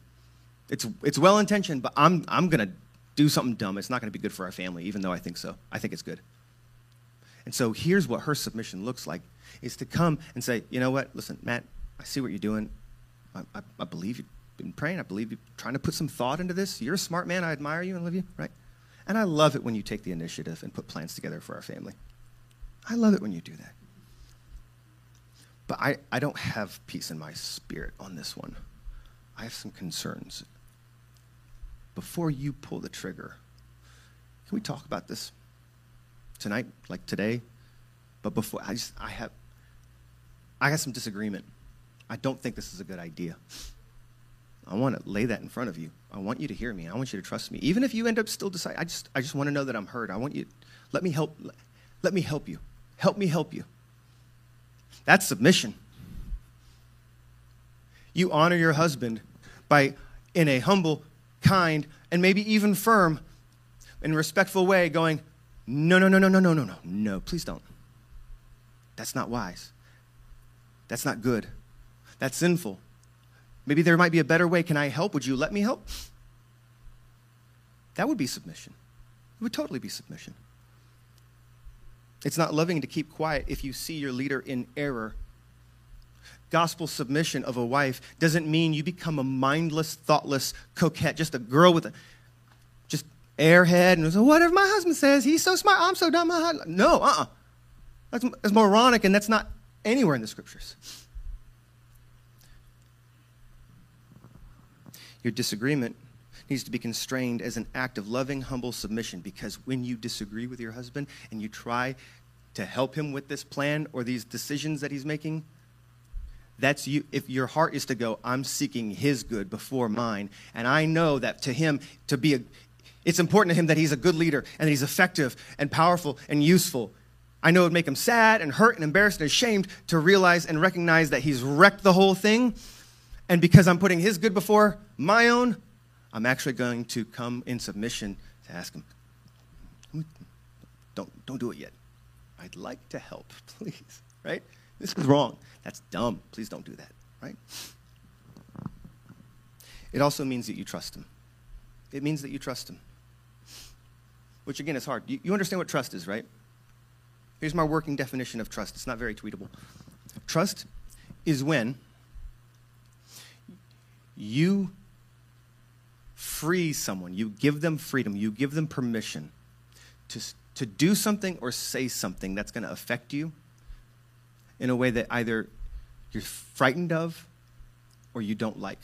It's, it's well intentioned, but I'm, I'm going to do something dumb. It's not going to be good for our family, even though I think so. I think it's good. And so here's what her submission looks like is to come and say, you know what, listen, Matt, I see what you're doing. I, I, I believe you've been praying. I believe you're trying to put some thought into this. You're a smart man. I admire you and love you, right? And I love it when you take the initiative and put plans together for our family. I love it when you do that. But I, I don't have peace in my spirit on this one. I have some concerns. Before you pull the trigger, can we talk about this tonight, like today? But before, I just, I have, I have some disagreement. I don't think this is a good idea. I want to lay that in front of you. I want you to hear me. I want you to trust me. Even if you end up still deciding, I just, I just want to know that I'm heard. I want you, let me help, let me help you. Help me help you. That's submission. You honor your husband by, in a humble, kind, and maybe even firm and respectful way, going, No, no, no, no, no, no, no, no, no, please don't. That's not wise. That's not good. That's sinful. Maybe there might be a better way. Can I help? Would you let me help? That would be submission. It would totally be submission. It's not loving to keep quiet if you see your leader in error. Gospel submission of a wife doesn't mean you become a mindless, thoughtless coquette, just a girl with a just airhead and whatever my husband says, he's so smart, I'm so dumb. No, uh-uh. That's, that's moronic, and that's not anywhere in the scriptures. Your disagreement needs to be constrained as an act of loving, humble submission because when you disagree with your husband and you try to help him with this plan or these decisions that he's making, that's you if your heart is to go i'm seeking his good before mine and i know that to him to be a it's important to him that he's a good leader and that he's effective and powerful and useful. I know it would make him sad and hurt and embarrassed and ashamed to realize and recognize that he's wrecked the whole thing and because i'm putting his good before my own I'm actually going to come in submission to ask him, don't, don't do it yet. I'd like to help, [laughs] please, right? This is wrong. That's dumb. Please don't do that, right? It also means that you trust him. It means that you trust him, which again is hard. You, you understand what trust is, right? Here's my working definition of trust. It's not very tweetable. Trust is when you free someone, you give them freedom, you give them permission to, to do something or say something that's going to affect you in a way that either you're frightened of or you don't like.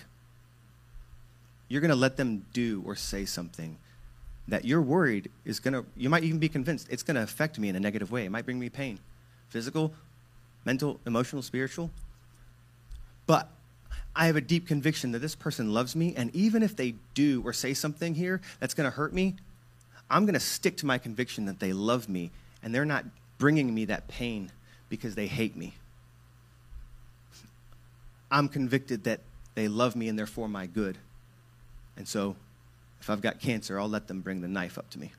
You're going to let them do or say something that you're worried is going to, you might even be convinced it's going to affect me in a negative way. It might bring me pain physical, mental, emotional, spiritual. But I have a deep conviction that this person loves me, and even if they do or say something here that's going to hurt me, I'm going to stick to my conviction that they love me and they're not bringing me that pain because they hate me. I'm convicted that they love me and they're for my good. And so, if I've got cancer, I'll let them bring the knife up to me.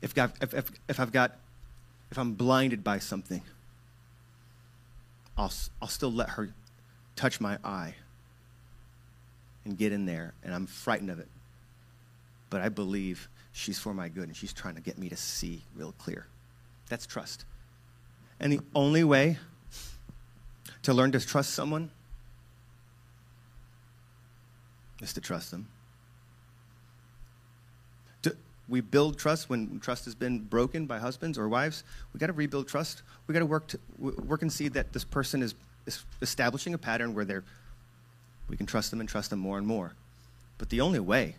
If, God, if, if, if I've got, if I'm blinded by something, I'll, I'll still let her touch my eye and get in there, and I'm frightened of it. But I believe she's for my good, and she's trying to get me to see real clear. That's trust. And the only way to learn to trust someone is to trust them. we build trust when trust has been broken by husbands or wives. We got to rebuild trust. We got to work to work and see that this person is establishing a pattern where they're, we can trust them and trust them more and more. But the only way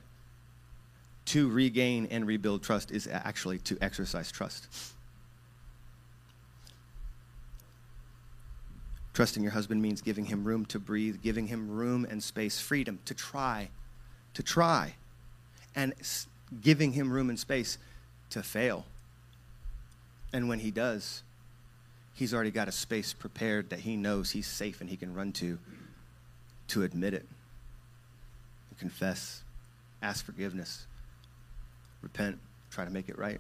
to regain and rebuild trust is actually to exercise trust. Trusting your husband means giving him room to breathe, giving him room and space, freedom to try, to try, and giving him room and space to fail. And when he does, he's already got a space prepared that he knows he's safe and he can run to to admit it, confess, ask forgiveness, repent, try to make it right.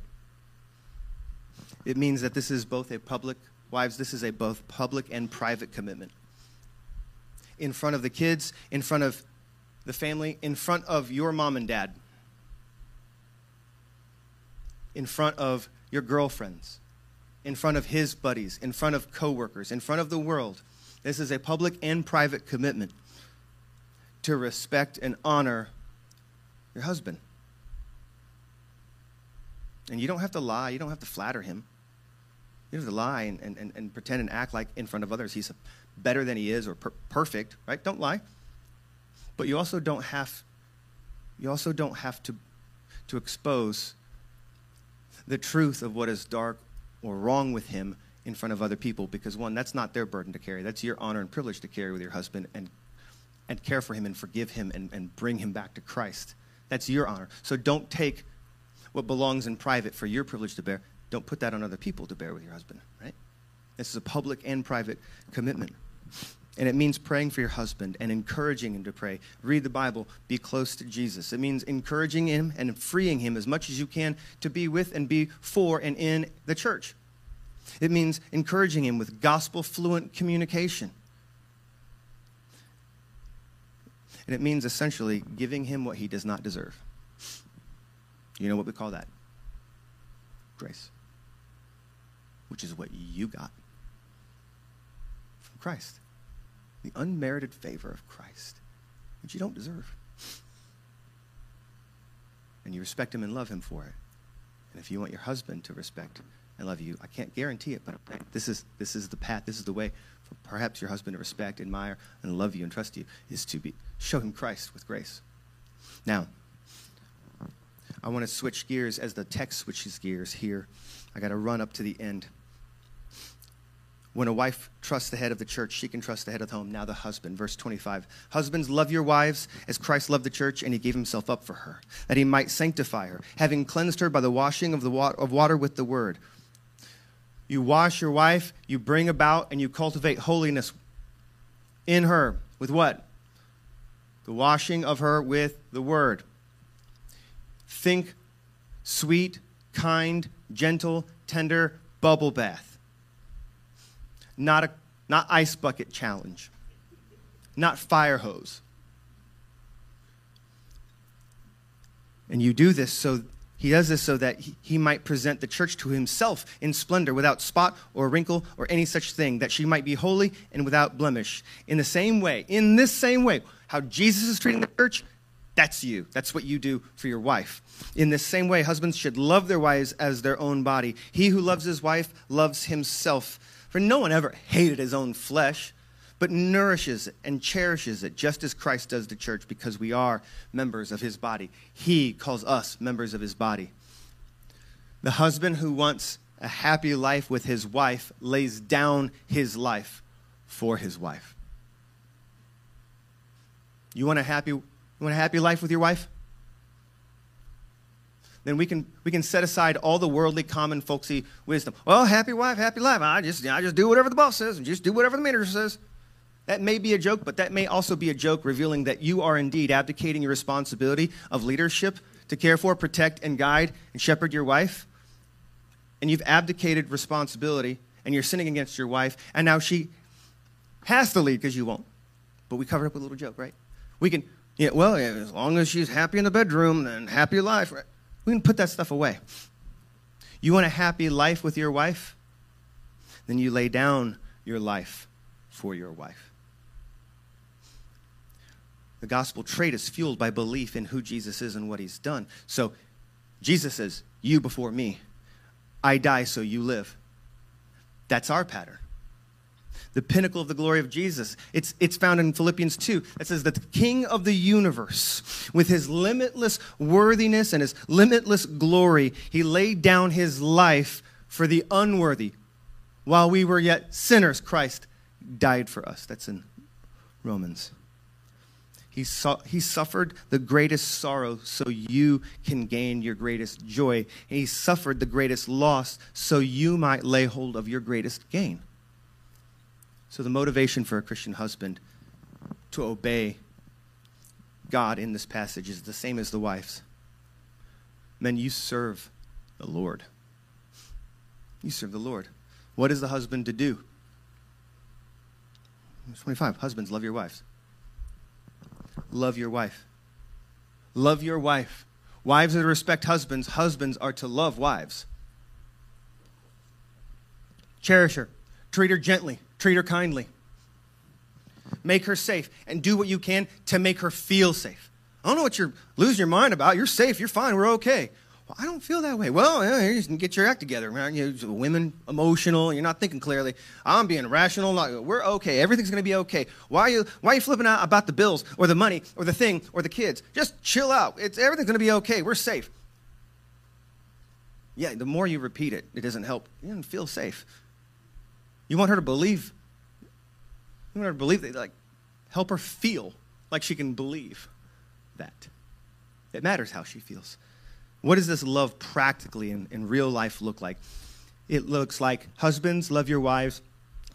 It means that this is both a public, wives, this is a both public and private commitment. In front of the kids, in front of the family, in front of your mom and dad, in front of your girlfriends, in front of his buddies, in front of coworkers, in front of the world. This is a public and private commitment to respect and honor your husband. And you don't have to lie, you don't have to flatter him. You don't have to lie and, and, and pretend and act like in front of others he's better than he is or per- perfect, right? Don't lie. But you also don't have you also don't have to to expose the truth of what is dark or wrong with him in front of other people because one that's not their burden to carry. That's your honor and privilege to carry with your husband and and care for him and forgive him and, and bring him back to christ. That's your honor. So don't take what belongs in private for your privilege to bear. Don't put that on other people to bear with your husband right? This is a public and private commitment And it means praying for your husband and encouraging him to pray. Read the Bible, be close to Jesus. It means encouraging him and freeing him as much as you can to be with and be for and in the church. It means encouraging him with gospel fluent communication. And it means essentially giving him what he does not deserve. You know what we call that? Grace, which is what you got from Christ the unmerited favor of Christ, which you don't deserve. And you respect him and love him for it. And if you want your husband to respect and love you, I can't guarantee it, but this is, this is the path, this is the way for perhaps your husband to respect, admire, and love you and trust you, is to be, show him Christ with grace. Now, I want to switch gears as the text switches gears here. I got to run up to the end. When a wife trusts the head of the church, she can trust the head of the home. Now, the husband, verse 25. Husbands, love your wives as Christ loved the church and he gave himself up for her, that he might sanctify her, having cleansed her by the washing of, the wa- of water with the word. You wash your wife, you bring about and you cultivate holiness in her. With what? The washing of her with the word. Think sweet, kind, gentle, tender bubble bath not, a, not ice bucket challenge, not fire hose. And you do this so he does this so that he, might present the church to himself in splendor, without spot or wrinkle or any such thing, that she might be holy and without blemish. In the same way, in this same way, how Jesus is treating the church, that's you. That's what you do for your wife. In the same way, husbands should love their wives as their own body. He who loves his wife loves himself. For no one ever hated his own flesh, but nourishes and cherishes it, just as Christ does the church, because we are members of his body. He calls us members of his body. The husband who wants a happy life with his wife lays down his life for his wife. You want a happy, you want a happy life with your wife? Then we can, we can set aside all the worldly, common, folksy wisdom. Well, happy wife, happy life. I just, I just do whatever the boss says and just do whatever the manager says. That may be a joke, but that may also be a joke revealing that you are indeed abdicating your responsibility of leadership to care for, protect, and guide and shepherd your wife. And you've abdicated responsibility and you're sinning against your wife, and now she has to lead because you won't. But we covered up with a little joke, right? We can, yeah, well, yeah, as long as she's happy in the bedroom, then happy life, right? We can put that stuff away. You want a happy life with your wife? Then you lay down your life for your wife. The gospel trait is fueled by belief in who Jesus is and what he's done. So Jesus says, You before me. I die so you live. That's our pattern the pinnacle of the glory of Jesus. It's, it's found in Philippians 2. It says that the King of the universe, with his limitless worthiness and his limitless glory, he laid down his life for the unworthy. While we were yet sinners, Christ died for us. That's in Romans. He, saw, he suffered the greatest sorrow so you can gain your greatest joy. He suffered the greatest loss so you might lay hold of your greatest gain. So, the motivation for a Christian husband to obey God in this passage is the same as the wife's. Men, you serve the Lord. You serve the Lord. What is the husband to do? 25. Husbands, love your wives. Love your wife. Love your wife. Wives are to respect husbands. Husbands are to love wives. Cherish her. Treat her gently. Treat her kindly. Make her safe and do what you can to make her feel safe. I don't know what you're losing your mind about. You're safe. You're fine. We're okay. Well, I don't feel that way. Well, yeah, you can get your act together. You know, women emotional. You're not thinking clearly. I'm being rational. We're okay. Everything's going to be okay. Why are you Why are you flipping out about the bills or the money or the thing or the kids? Just chill out. It's everything's going to be okay. We're safe. Yeah, the more you repeat it, it doesn't help. You don't feel safe. You want her to believe. You her believe that, like, help her feel like she can believe that. It matters how she feels. What does this love practically in, in real life look like? It looks like husbands, love your wives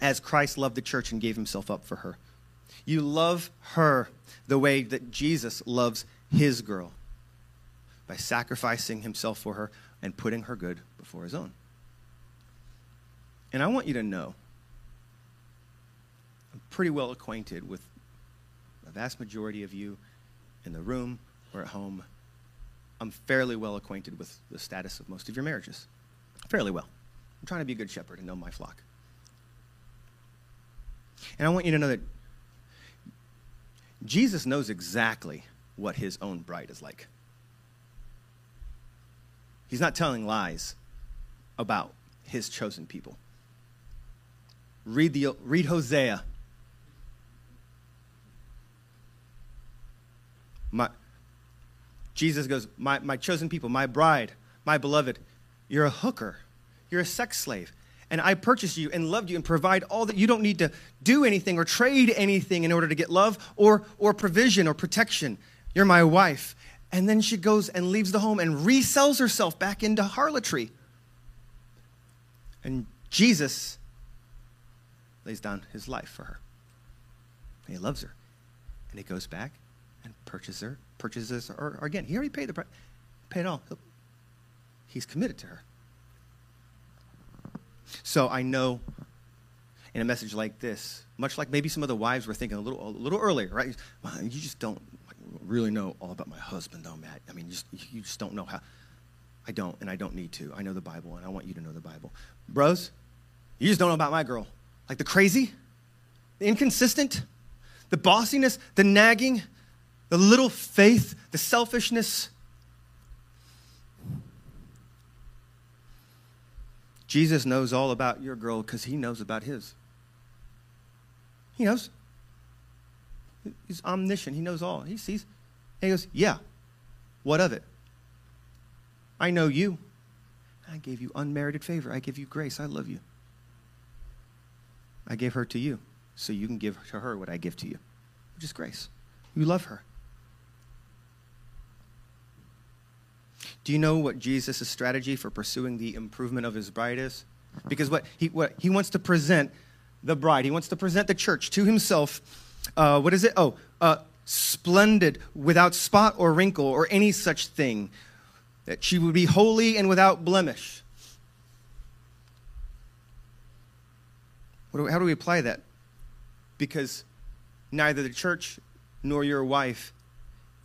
as Christ loved the church and gave himself up for her. You love her the way that Jesus loves his girl by sacrificing himself for her and putting her good before his own. And I want you to know pretty well acquainted with a vast majority of you in the room or at home. I'm fairly well acquainted with the status of most of your marriages. Fairly well. I'm trying to be a good shepherd and know my flock. And I want you to know that Jesus knows exactly what his own bride is like. He's not telling lies about his chosen people. Read, the, read Hosea. My, Jesus goes, my, my chosen people, my bride, my beloved, you're a hooker. You're a sex slave. And I purchased you and loved you and provide all that you don't need to do anything or trade anything in order to get love or, or provision or protection. You're my wife. And then she goes and leaves the home and resells herself back into harlotry. And Jesus lays down his life for her. And he loves her. And he goes back and purchases her, purchases or, or again, he already paid the price, paid it all. He's committed to her. So I know in a message like this, much like maybe some of the wives were thinking a little, a little earlier, right? you just don't really know all about my husband, though, Matt. I mean, you just, you just don't know how. I don't, and I don't need to. I know the Bible, and I want you to know the Bible. Bros, you just don't know about my girl. Like the crazy, the inconsistent, the bossiness, the nagging, the little faith, the selfishness, Jesus knows all about your girl because he knows about his. He knows. He's omniscient. He knows all. He sees. And he goes, Yeah, what of it? I know you. I gave you unmerited favor. I give you grace. I love you. I gave her to you so you can give to her what I give to you, which is grace. You love her. Do you know what Jesus' strategy for pursuing the improvement of his bride is? Because what he, what he wants to present the bride, he wants to present the church to himself. Uh, what is it? Oh, uh, splendid, without spot or wrinkle or any such thing, that she would be holy and without blemish. Do, how do we apply that? Because neither the church nor your wife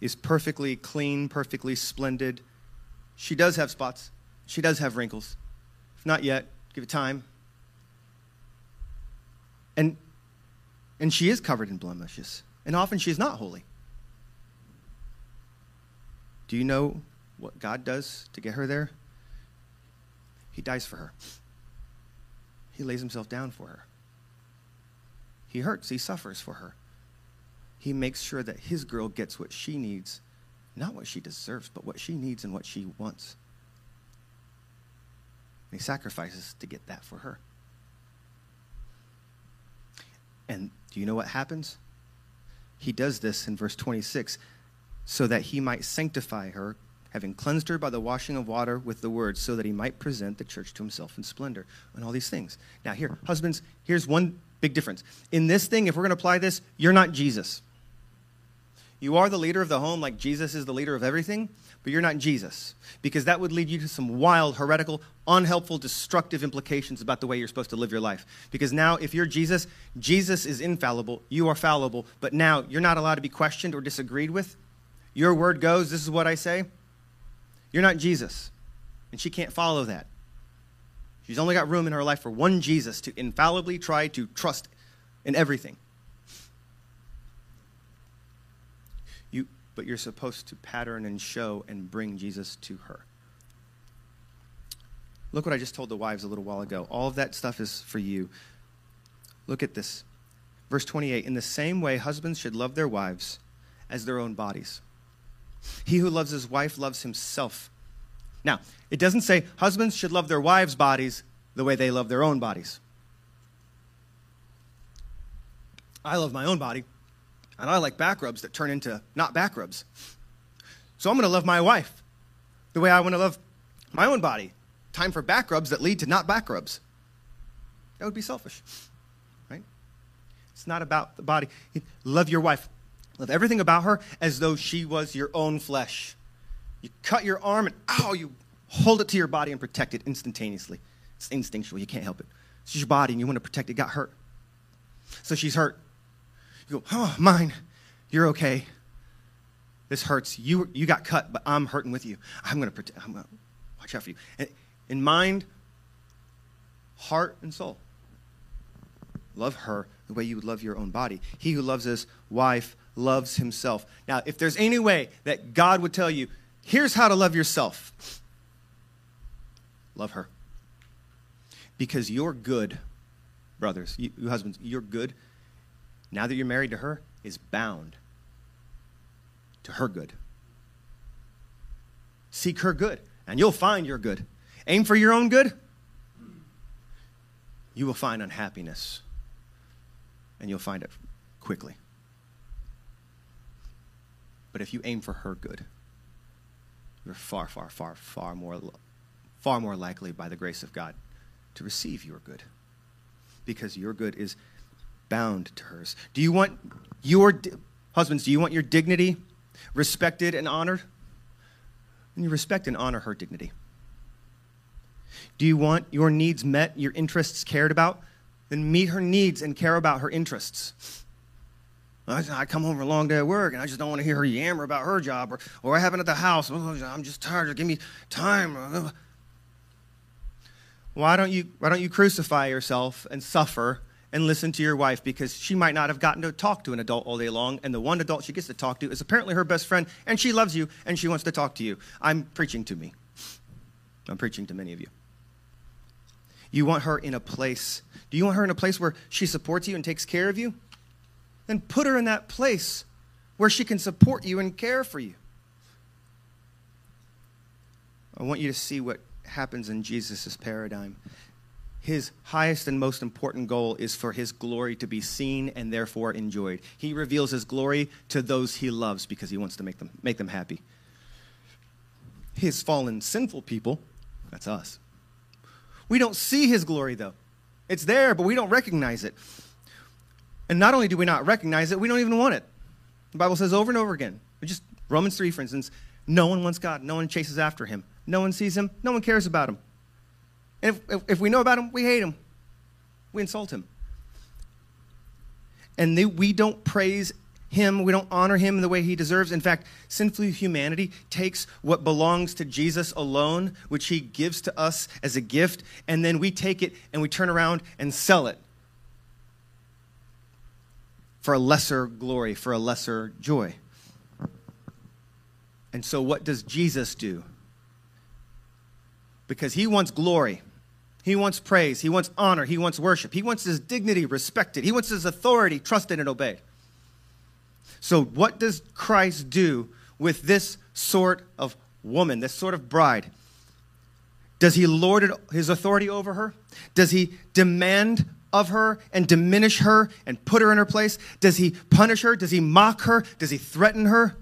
is perfectly clean, perfectly splendid, she does have spots. She does have wrinkles. If not yet, give it time. And, and she is covered in blemishes. And often she is not holy. Do you know what God does to get her there? He dies for her. He lays himself down for her. He hurts, he suffers for her. He makes sure that his girl gets what she needs not what she deserves, but what she needs and what she wants. And he sacrifices to get that for her. And do you know what happens? He does this in verse 26 so that he might sanctify her, having cleansed her by the washing of water with the word, so that he might present the church to himself in splendor and all these things. Now, here, husbands, here's one big difference. In this thing, if we're going to apply this, you're not Jesus. You are the leader of the home like Jesus is the leader of everything, but you're not Jesus. Because that would lead you to some wild, heretical, unhelpful, destructive implications about the way you're supposed to live your life. Because now, if you're Jesus, Jesus is infallible, you are fallible, but now you're not allowed to be questioned or disagreed with. Your word goes, this is what I say. You're not Jesus. And she can't follow that. She's only got room in her life for one Jesus to infallibly try to trust in everything. But you're supposed to pattern and show and bring Jesus to her. Look what I just told the wives a little while ago. All of that stuff is for you. Look at this. Verse 28 In the same way, husbands should love their wives as their own bodies. He who loves his wife loves himself. Now, it doesn't say husbands should love their wives' bodies the way they love their own bodies. I love my own body and I like back rubs that turn into not back rubs. So I'm going to love my wife the way I want to love my own body. Time for back rubs that lead to not back rubs. That would be selfish. Right? It's not about the body. Love your wife. Love everything about her as though she was your own flesh. You cut your arm and ow, you hold it to your body and protect it instantaneously. It's instinctual. You can't help it. It's your body and you want to protect it. Got hurt. So she's hurt. You go, oh, mine. You're okay. This hurts. You, you got cut, but I'm hurting with you. I'm going to protect. I'm going to watch out for you. And in mind, heart, and soul. Love her the way you would love your own body. He who loves his wife loves himself. Now, if there's any way that God would tell you, here's how to love yourself, love her. Because you're good, brothers, you, husbands, you're good. Now that you're married to her, is bound to her good. Seek her good, and you'll find your good. Aim for your own good, you will find unhappiness, and you'll find it quickly. But if you aim for her good, you're far, far, far, far more, far more likely by the grace of God to receive your good, because your good is bound to hers. Do you want your husbands? Do you want your dignity respected and honored? And you respect and honor her dignity. Do you want your needs met, your interests cared about? Then meet her needs and care about her interests. I come home from a long day at work and I just don't want to hear her yammer about her job or, or what happened at the house. Oh, I'm just tired. Give me time. Why don't you, why don't you crucify yourself and suffer and listen to your wife because she might not have gotten to talk to an adult all day long, and the one adult she gets to talk to is apparently her best friend, and she loves you and she wants to talk to you. I'm preaching to me. I'm preaching to many of you. You want her in a place. Do you want her in a place where she supports you and takes care of you? Then put her in that place where she can support you and care for you. I want you to see what happens in Jesus' paradigm his highest and most important goal is for his glory to be seen and therefore enjoyed. He reveals his glory to those he loves because he wants to make them, make them happy. His fallen, sinful people, that's us. We don't see his glory, though. It's there, but we don't recognize it. And not only do we not recognize it, we don't even want it. The Bible says over and over again, just Romans 3, for instance, no one wants God, no one chases after him, no one sees him, no one cares about him. And if, if, if we know about him, we hate him. We insult him. And they, we don't praise him, we don't honor him the way he deserves. In fact, sinful humanity takes what belongs to Jesus alone, which he gives to us as a gift, and then we take it and we turn around and sell it for a lesser glory, for a lesser joy. And so, what does Jesus do? Because he wants glory. He wants praise. He wants honor. He wants worship. He wants his dignity respected. He wants his authority trusted and obeyed. So, what does Christ do with this sort of woman, this sort of bride? Does he lord his authority over her? Does he demand of her and diminish her and put her in her place? Does he punish her? Does he mock her? Does he threaten her?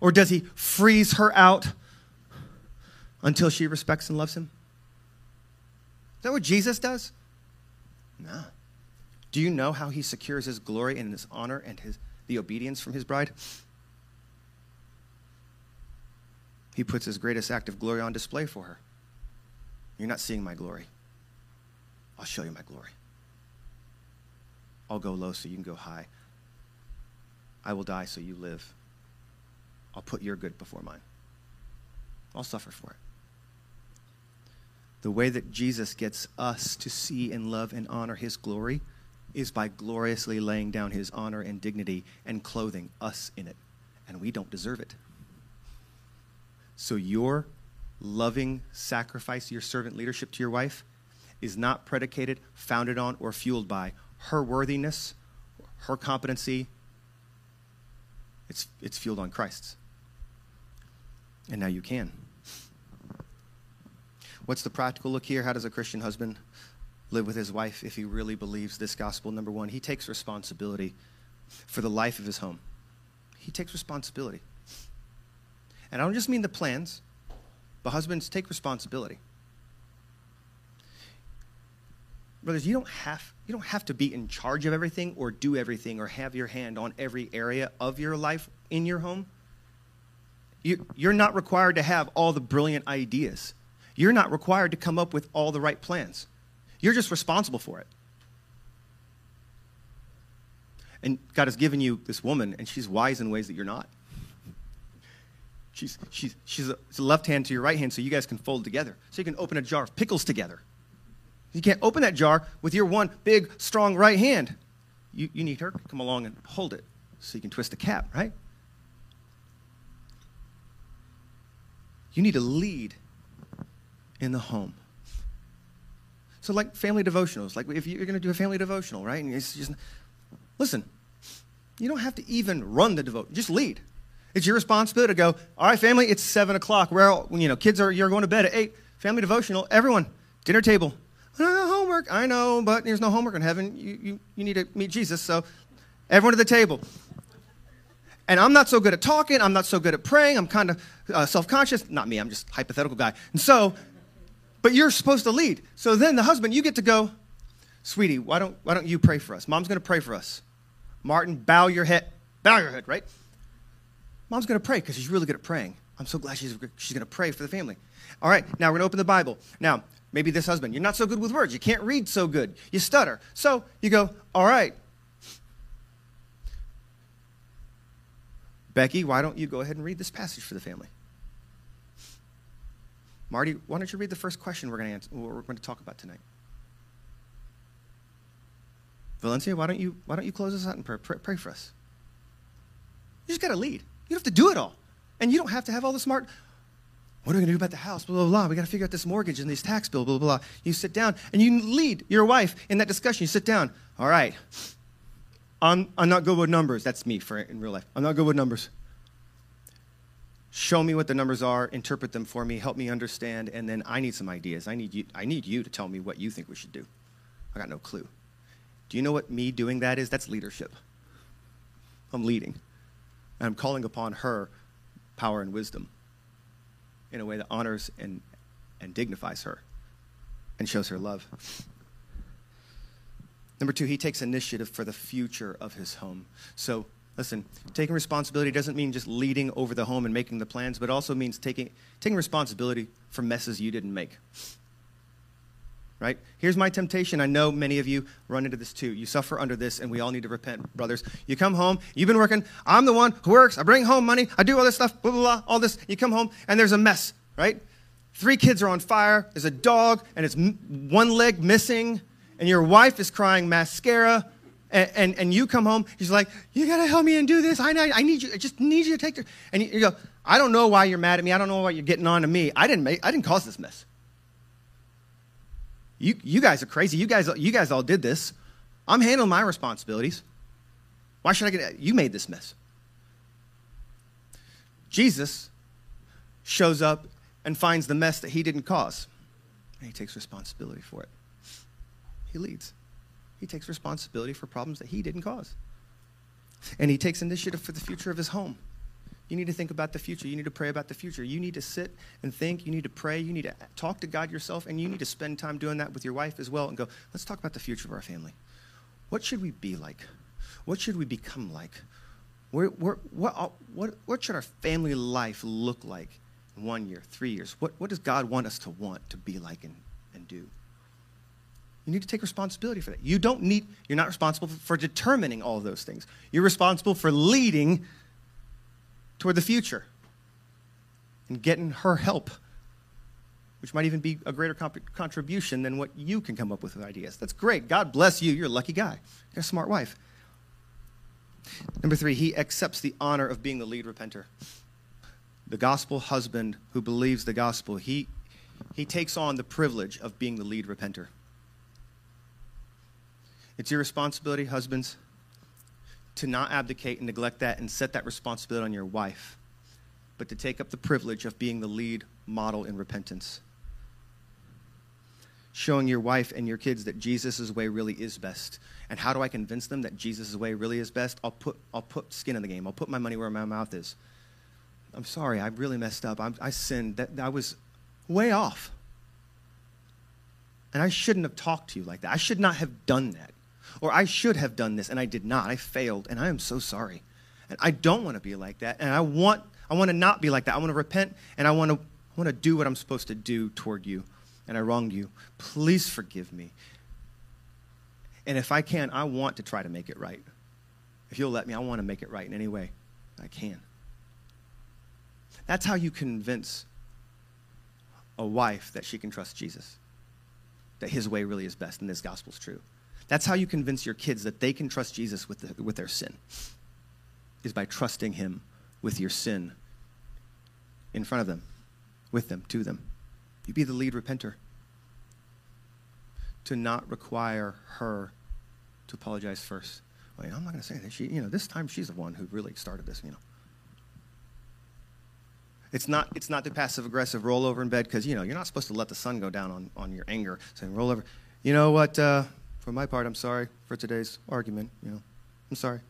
Or does he freeze her out until she respects and loves him? That what Jesus does? No. Do you know how he secures his glory and his honor and his, the obedience from his bride? He puts his greatest act of glory on display for her. You're not seeing my glory. I'll show you my glory. I'll go low so you can go high. I will die so you live. I'll put your good before mine. I'll suffer for it. The way that Jesus gets us to see and love and honor his glory is by gloriously laying down his honor and dignity and clothing us in it. And we don't deserve it. So your loving sacrifice, your servant leadership to your wife, is not predicated, founded on, or fueled by her worthiness, her competency. It's, it's fueled on Christ's. And now you can. What's the practical look here? How does a Christian husband live with his wife if he really believes this gospel? Number one, he takes responsibility for the life of his home. He takes responsibility. And I don't just mean the plans, but husbands take responsibility. Brothers, you don't have you don't have to be in charge of everything or do everything or have your hand on every area of your life in your home. You, you're not required to have all the brilliant ideas. You're not required to come up with all the right plans. You're just responsible for it. And God has given you this woman, and she's wise in ways that you're not. [laughs] She's, she's, she's a, a left hand to your right hand, so you guys can fold together. So you can open a jar of pickles together. You can't open that jar with your one big, strong right hand. You, you need her to come along and hold it so you can twist the cap, right? You need to lead in the home. So, like family devotionals, like if you're going to do a family devotional, right? And it's just, listen, you don't have to even run the devotion, just lead. It's your responsibility to go, all right, family, it's seven o'clock. We're all, you know, kids are, you're going to bed at eight. Family devotional, everyone, dinner table. Uh, homework, I know, but there's no homework in heaven. You, you, you need to meet Jesus, so everyone at the table. And I'm not so good at talking. I'm not so good at praying. I'm kind of uh, self conscious. Not me, I'm just hypothetical guy. And so, but you're supposed to lead. So then the husband, you get to go, sweetie, why don't, why don't you pray for us? Mom's going to pray for us. Martin, bow your head. Bow your head, right? Mom's going to pray because she's really good at praying. I'm so glad she's, she's going to pray for the family. All right, now we're going to open the Bible. Now, maybe this husband, you're not so good with words. You can't read so good. You stutter. So you go, all right. Becky, why don't you go ahead and read this passage for the family? Marty, why don't you read the first question we're going to we're going to talk about tonight? Valencia, why don't you why don't you close us out and pray, pray, pray for us? You just got to lead. You don't have to do it all, and you don't have to have all the smart. What are we going to do about the house? Blah blah blah. We got to figure out this mortgage and these tax bill. Blah blah blah. You sit down and you lead your wife in that discussion. You sit down. All right. I'm I'm not good with numbers. That's me for in real life. I'm not good with numbers show me what the numbers are, interpret them for me, help me understand, and then I need some ideas. I need you, I need you to tell me what you think we should do. I got no clue. Do you know what me doing that is? That's leadership. I'm leading. And I'm calling upon her power and wisdom in a way that honors and, and dignifies her and shows her love. Number two, he takes initiative for the future of his home. So Listen, taking responsibility doesn't mean just leading over the home and making the plans, but also means taking, taking responsibility for messes you didn't make. Right? Here's my temptation. I know many of you run into this too. You suffer under this, and we all need to repent, brothers. You come home, you've been working, I'm the one who works, I bring home money, I do all this stuff, blah, blah, blah, all this. You come home, and there's a mess, right? Three kids are on fire, there's a dog, and it's one leg missing, and your wife is crying mascara and, and, and, you come home, he's like, you got to help me and do this. I, I need you, I just need you to take care. And you, you, go, I don't know why you're mad at me. I don't know why you're getting on to me. I didn't, make, I didn't cause this mess. You, you guys are crazy. You guys, you guys all did this. I'm handling my responsibilities. Why should I get, you made this mess. Jesus shows up and finds the mess that he didn't cause. And he takes responsibility for it. He leads. He takes responsibility for problems that he didn't cause. And he takes initiative for the future of his home. You need to think about the future. You need to pray about the future. You need to sit and think. You need to pray. You need to talk to God yourself. And you need to spend time doing that with your wife as well and go, let's talk about the future of our family. What should we be like? What should we become like? What, uh, what, what should our family life look like in one year, three years? What, what does God want us to want to be like and, and do? You need to take responsibility for that. You don't need, you're not responsible for determining all of those things. You're responsible for leading toward the future and getting her help, which might even be a greater comp- contribution than what you can come up with with ideas. That's great. God bless you. You're a lucky guy. You're a smart wife. Number three, he accepts the honor of being the lead repenter. The gospel husband who believes the gospel, he, he takes on the privilege of being the lead repenter. It's your responsibility, husbands, to not abdicate and neglect that and set that responsibility on your wife, but to take up the privilege of being the lead model in repentance. Showing your wife and your kids that Jesus' way really is best. And how do I convince them that Jesus' way really is best? I'll put, I'll put skin in the game. I'll put my money where my mouth is. I'm sorry, I really messed up. I'm, i sinned. That, I was way off. And I shouldn't have talked to you like that. I should not have done that. Or I should have done this and I did not. I failed and I am so sorry. And I don't want to be like that. And I want, I want to not be like that. I want to repent and I want to, I want to do what I'm supposed to do toward you. And I wronged you. Please forgive me. And if I can, I want to try to make it right. If you'll let me, I want to make it right in any way I can. That's how you convince a wife that she can trust Jesus, that his way really is best and this gospel's true. That's how you convince your kids that they can trust Jesus with, the, with their sin, is by trusting him with your sin in front of them, with them, to them. You be the lead repenter. To not require her to apologize first. Well, you know, I'm not going to say that. She, you know, this time she's the one who really started this, you know. It's not, it's not the passive aggressive roll over in bed because, you know, you're not supposed to let the sun go down on, on your anger. Saying, roll over. You know what? Uh, for my part, I'm sorry for today's argument. You know, I'm sorry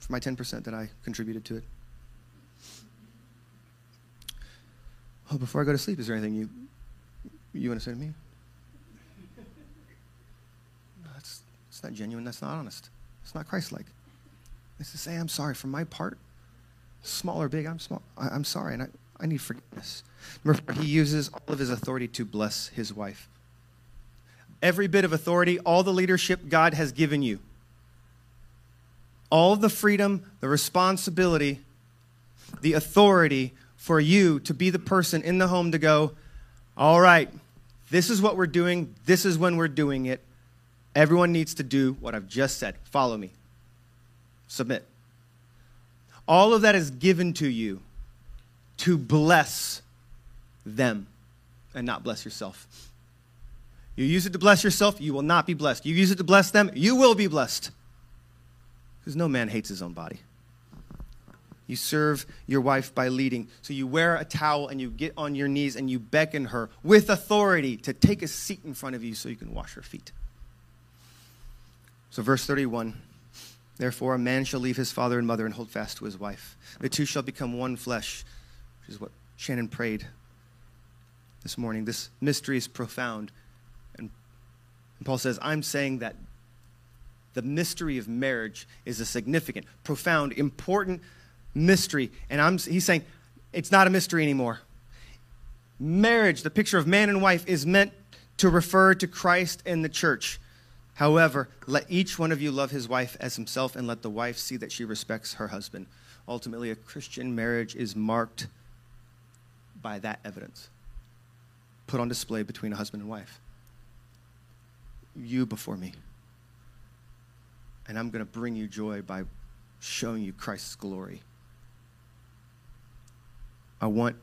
for my 10% that I contributed to it. Oh, before I go to sleep, is there anything you, you want to say to me? [laughs] No, that's, that's not genuine. That's not honest. It's not Christ like. It's to say, I'm sorry for my part small or big, I'm small. I, am sorry, and I, I need forgiveness. Remember, he uses all of his authority to bless his wife. Every bit of authority, all the leadership God has given you, all the freedom, the responsibility, the authority for you to be the person in the home to go, all right, this is what we're doing, this is when we're doing it. Everyone needs to do what I've just said. Follow me. Submit. All of that is given to you to bless them and not bless yourself. You use it to bless yourself, you will not be blessed. You use it to bless them, you will be blessed. Because no man hates his own body. You serve your wife by leading. So you wear a towel and you get on your knees and you beckon her with authority to take a seat in front of you so you can wash her feet. So, verse 31 Therefore, a man shall leave his father and mother and hold fast to his wife. The two shall become one flesh, which is what Shannon prayed this morning. This mystery is profound. And Paul says, I'm saying that the mystery of marriage is a significant, profound, important mystery. And I'm, he's saying it's not a mystery anymore. Marriage, the picture of man and wife, is meant to refer to Christ and the church. However, let each one of you love his wife as himself, and let the wife see that she respects her husband. Ultimately, a Christian marriage is marked by that evidence put on display between a husband and wife. You before me. And I'm going to bring you joy by showing you Christ's glory. I want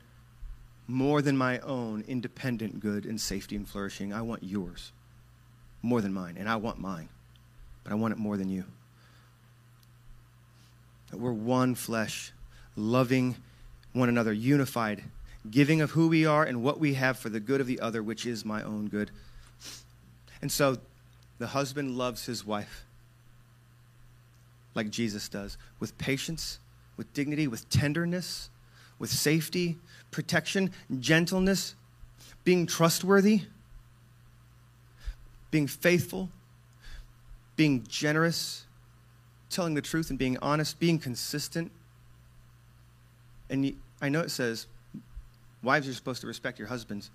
more than my own independent good and safety and flourishing. I want yours more than mine, and I want mine, but I want it more than you. That we're one flesh, loving one another, unified, giving of who we are and what we have for the good of the other, which is my own good. And so the husband loves his wife like Jesus does, with patience, with dignity, with tenderness, with safety, protection, gentleness, being trustworthy being faithful, being generous, telling the truth and being honest, being consistent. And I know it says wives are supposed to respect your husbands.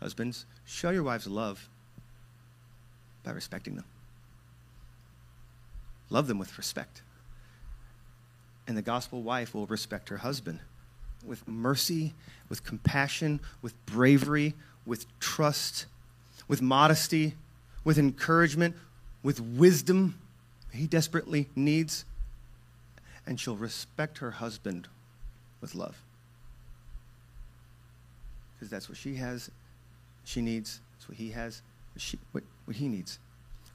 Husbands, show your wives love by respecting them. Love them with respect. And the gospel wife will respect her husband with mercy, with compassion, with bravery, with trust, with modesty, with encouragement, with wisdom he desperately needs, and she'll respect her husband with love. Because that's what she has, she needs, that's what he has, she, what, what he needs.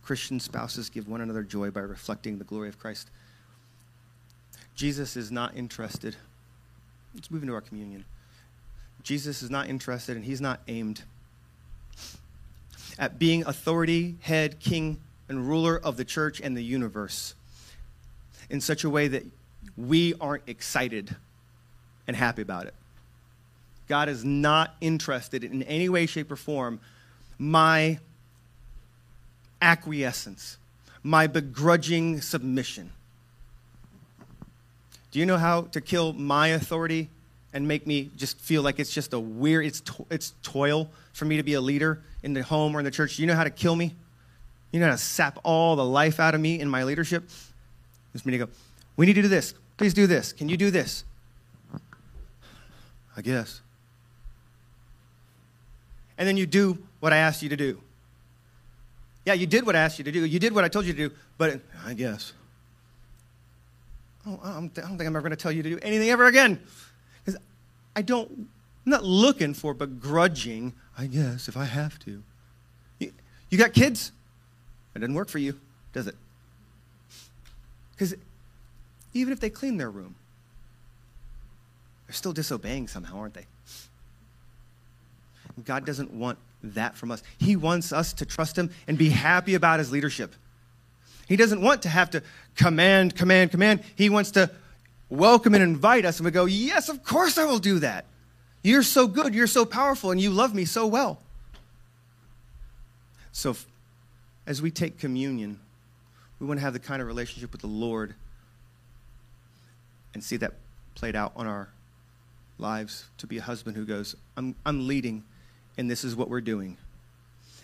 Christian spouses give one another joy by reflecting the glory of Christ. Jesus is not interested. Let's move into our communion. Jesus is not interested and he's not aimed at being authority, head, king, and ruler of the church and the universe in such a way that we aren't excited and happy about it. God is not interested in any way, shape, or form my acquiescence, my begrudging submission. Do you know how to kill my authority and make me just feel like it's just a weird, it's, to, it's toil for me to be a leader in the home or in the church? Do you know how to kill me? You know how to sap all the life out of me in my leadership? It's me to go, we need to do this. Please do this. Can you do this? I guess. And then you do what I asked you to do. Yeah, you did what I asked you to do. You did what I told you to do, but I guess. Oh, I don't think I'm ever going to tell you to do anything ever again. Because I don't, I'm not looking for begrudging, I guess, if I have to. You, you got kids? It doesn't work for you, does it? Because even if they clean their room, they're still disobeying somehow, aren't they? God doesn't want that from us. He wants us to trust Him and be happy about His leadership. He doesn't want to have to command, command, command. He wants to welcome and invite us, and we go, Yes, of course I will do that. You're so good, you're so powerful, and you love me so well. So, as we take communion, we want to have the kind of relationship with the Lord and see that played out on our lives to be a husband who goes, I'm, I'm leading and this is what we're doing.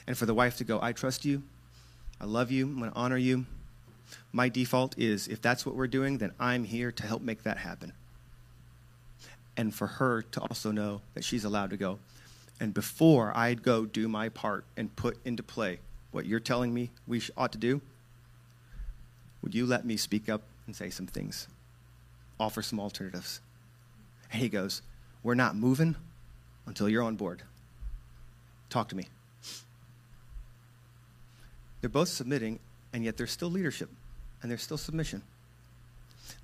And for the wife to go, I trust you, I love you, I'm going to honor you. My default is if that's what we're doing, then I'm here to help make that happen. And for her to also know that she's allowed to go. And before I go do my part and put into play what you're telling me we ought to do, would you let me speak up and say some things? Offer some alternatives. And he goes, We're not moving until you're on board. Talk to me. They're both submitting, and yet there's still leadership and there's still submission.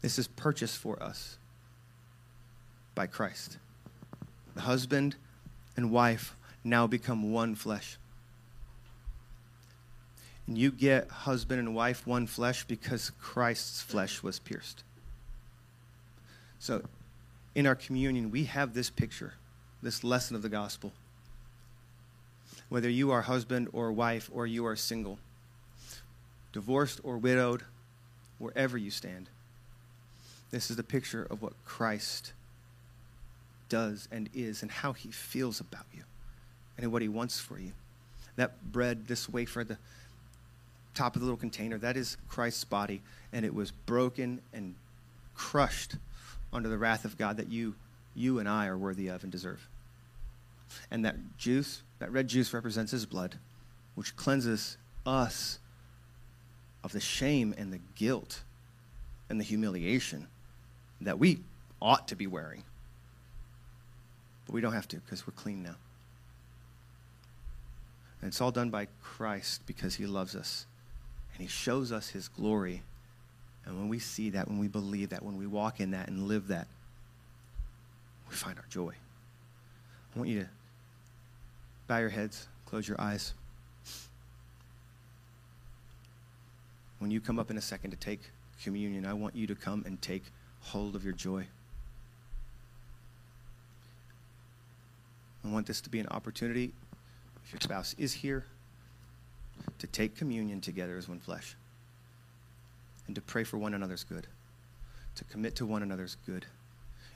This is purchased for us by Christ. The husband and wife now become one flesh. And you get husband and wife one flesh because Christ's flesh was pierced. So in our communion, we have this picture, this lesson of the gospel whether you are husband or wife or you are single, divorced or widowed, wherever you stand. This is the picture of what Christ does and is and how he feels about you and what he wants for you. That bread, this wafer, the top of the little container, that is Christ's body, and it was broken and crushed under the wrath of God that you, you and I are worthy of and deserve. And that juice, that red juice represents his blood, which cleanses us of the shame and the guilt and the humiliation that we ought to be wearing. But we don't have to because we're clean now. And it's all done by Christ because he loves us. And he shows us his glory. And when we see that, when we believe that, when we walk in that and live that, we find our joy. I want you to Bow your heads, close your eyes. When you come up in a second to take communion, I want you to come and take hold of your joy. I want this to be an opportunity, if your spouse is here, to take communion together as one flesh and to pray for one another's good, to commit to one another's good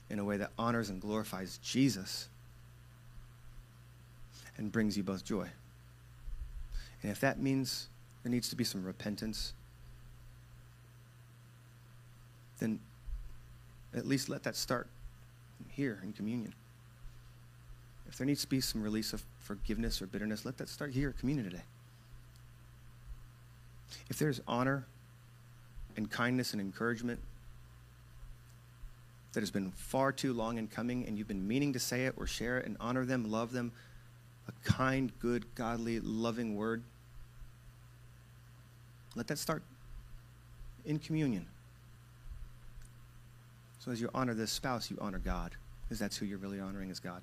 in a way that honors and glorifies Jesus and brings you both joy. And if that means there needs to be some repentance, then at least let that start here in communion. If there needs to be some release of forgiveness or bitterness, let that start here at communion today. If there's honor and kindness and encouragement that has been far too long in coming and you've been meaning to say it or share it and honor them, love them, a kind, good, godly, loving word. Let that start in communion. So as you honor this spouse, you honor God, because that's who you're really honoring is God.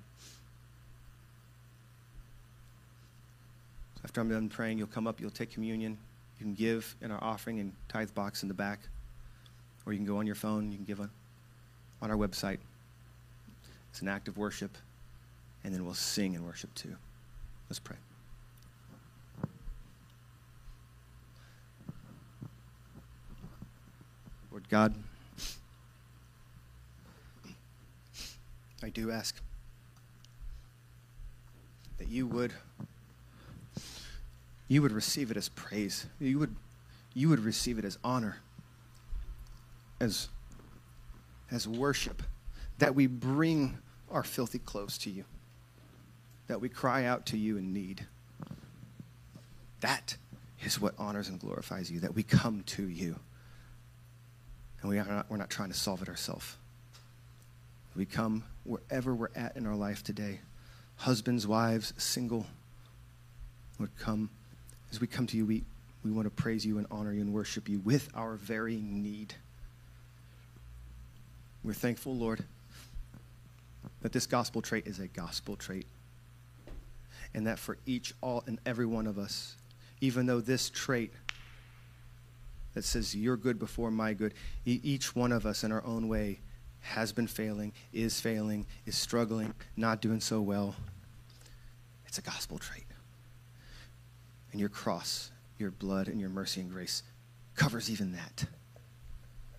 After I'm done praying, you'll come up, you'll take communion. You can give in our offering and tithe box in the back, or you can go on your phone, you can give a, on our website. It's an act of worship, and then we'll sing and worship too. Let's pray. Lord God, I do ask that you would you would receive it as praise. You would you would receive it as honor. As as worship that we bring our filthy clothes to you. That we cry out to you in need. That is what honors and glorifies you, that we come to you. And we are not, we're not trying to solve it ourselves. We come wherever we're at in our life today. Husbands, wives, single, would come. As we come to you, we, we want to praise you and honor you and worship you with our very need. We're thankful, Lord, that this gospel trait is a gospel trait. And that for each, all, and every one of us, even though this trait that says you're good before my good, each one of us in our own way has been failing, is failing, is struggling, not doing so well. It's a gospel trait. And your cross, your blood, and your mercy and grace covers even that.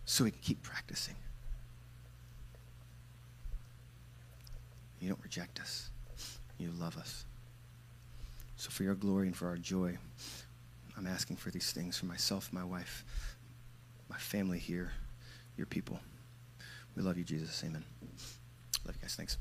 So we can keep practicing. You don't reject us, you love us. So, for your glory and for our joy, I'm asking for these things for myself, my wife, my family here, your people. We love you, Jesus. Amen. Love you guys. Thanks.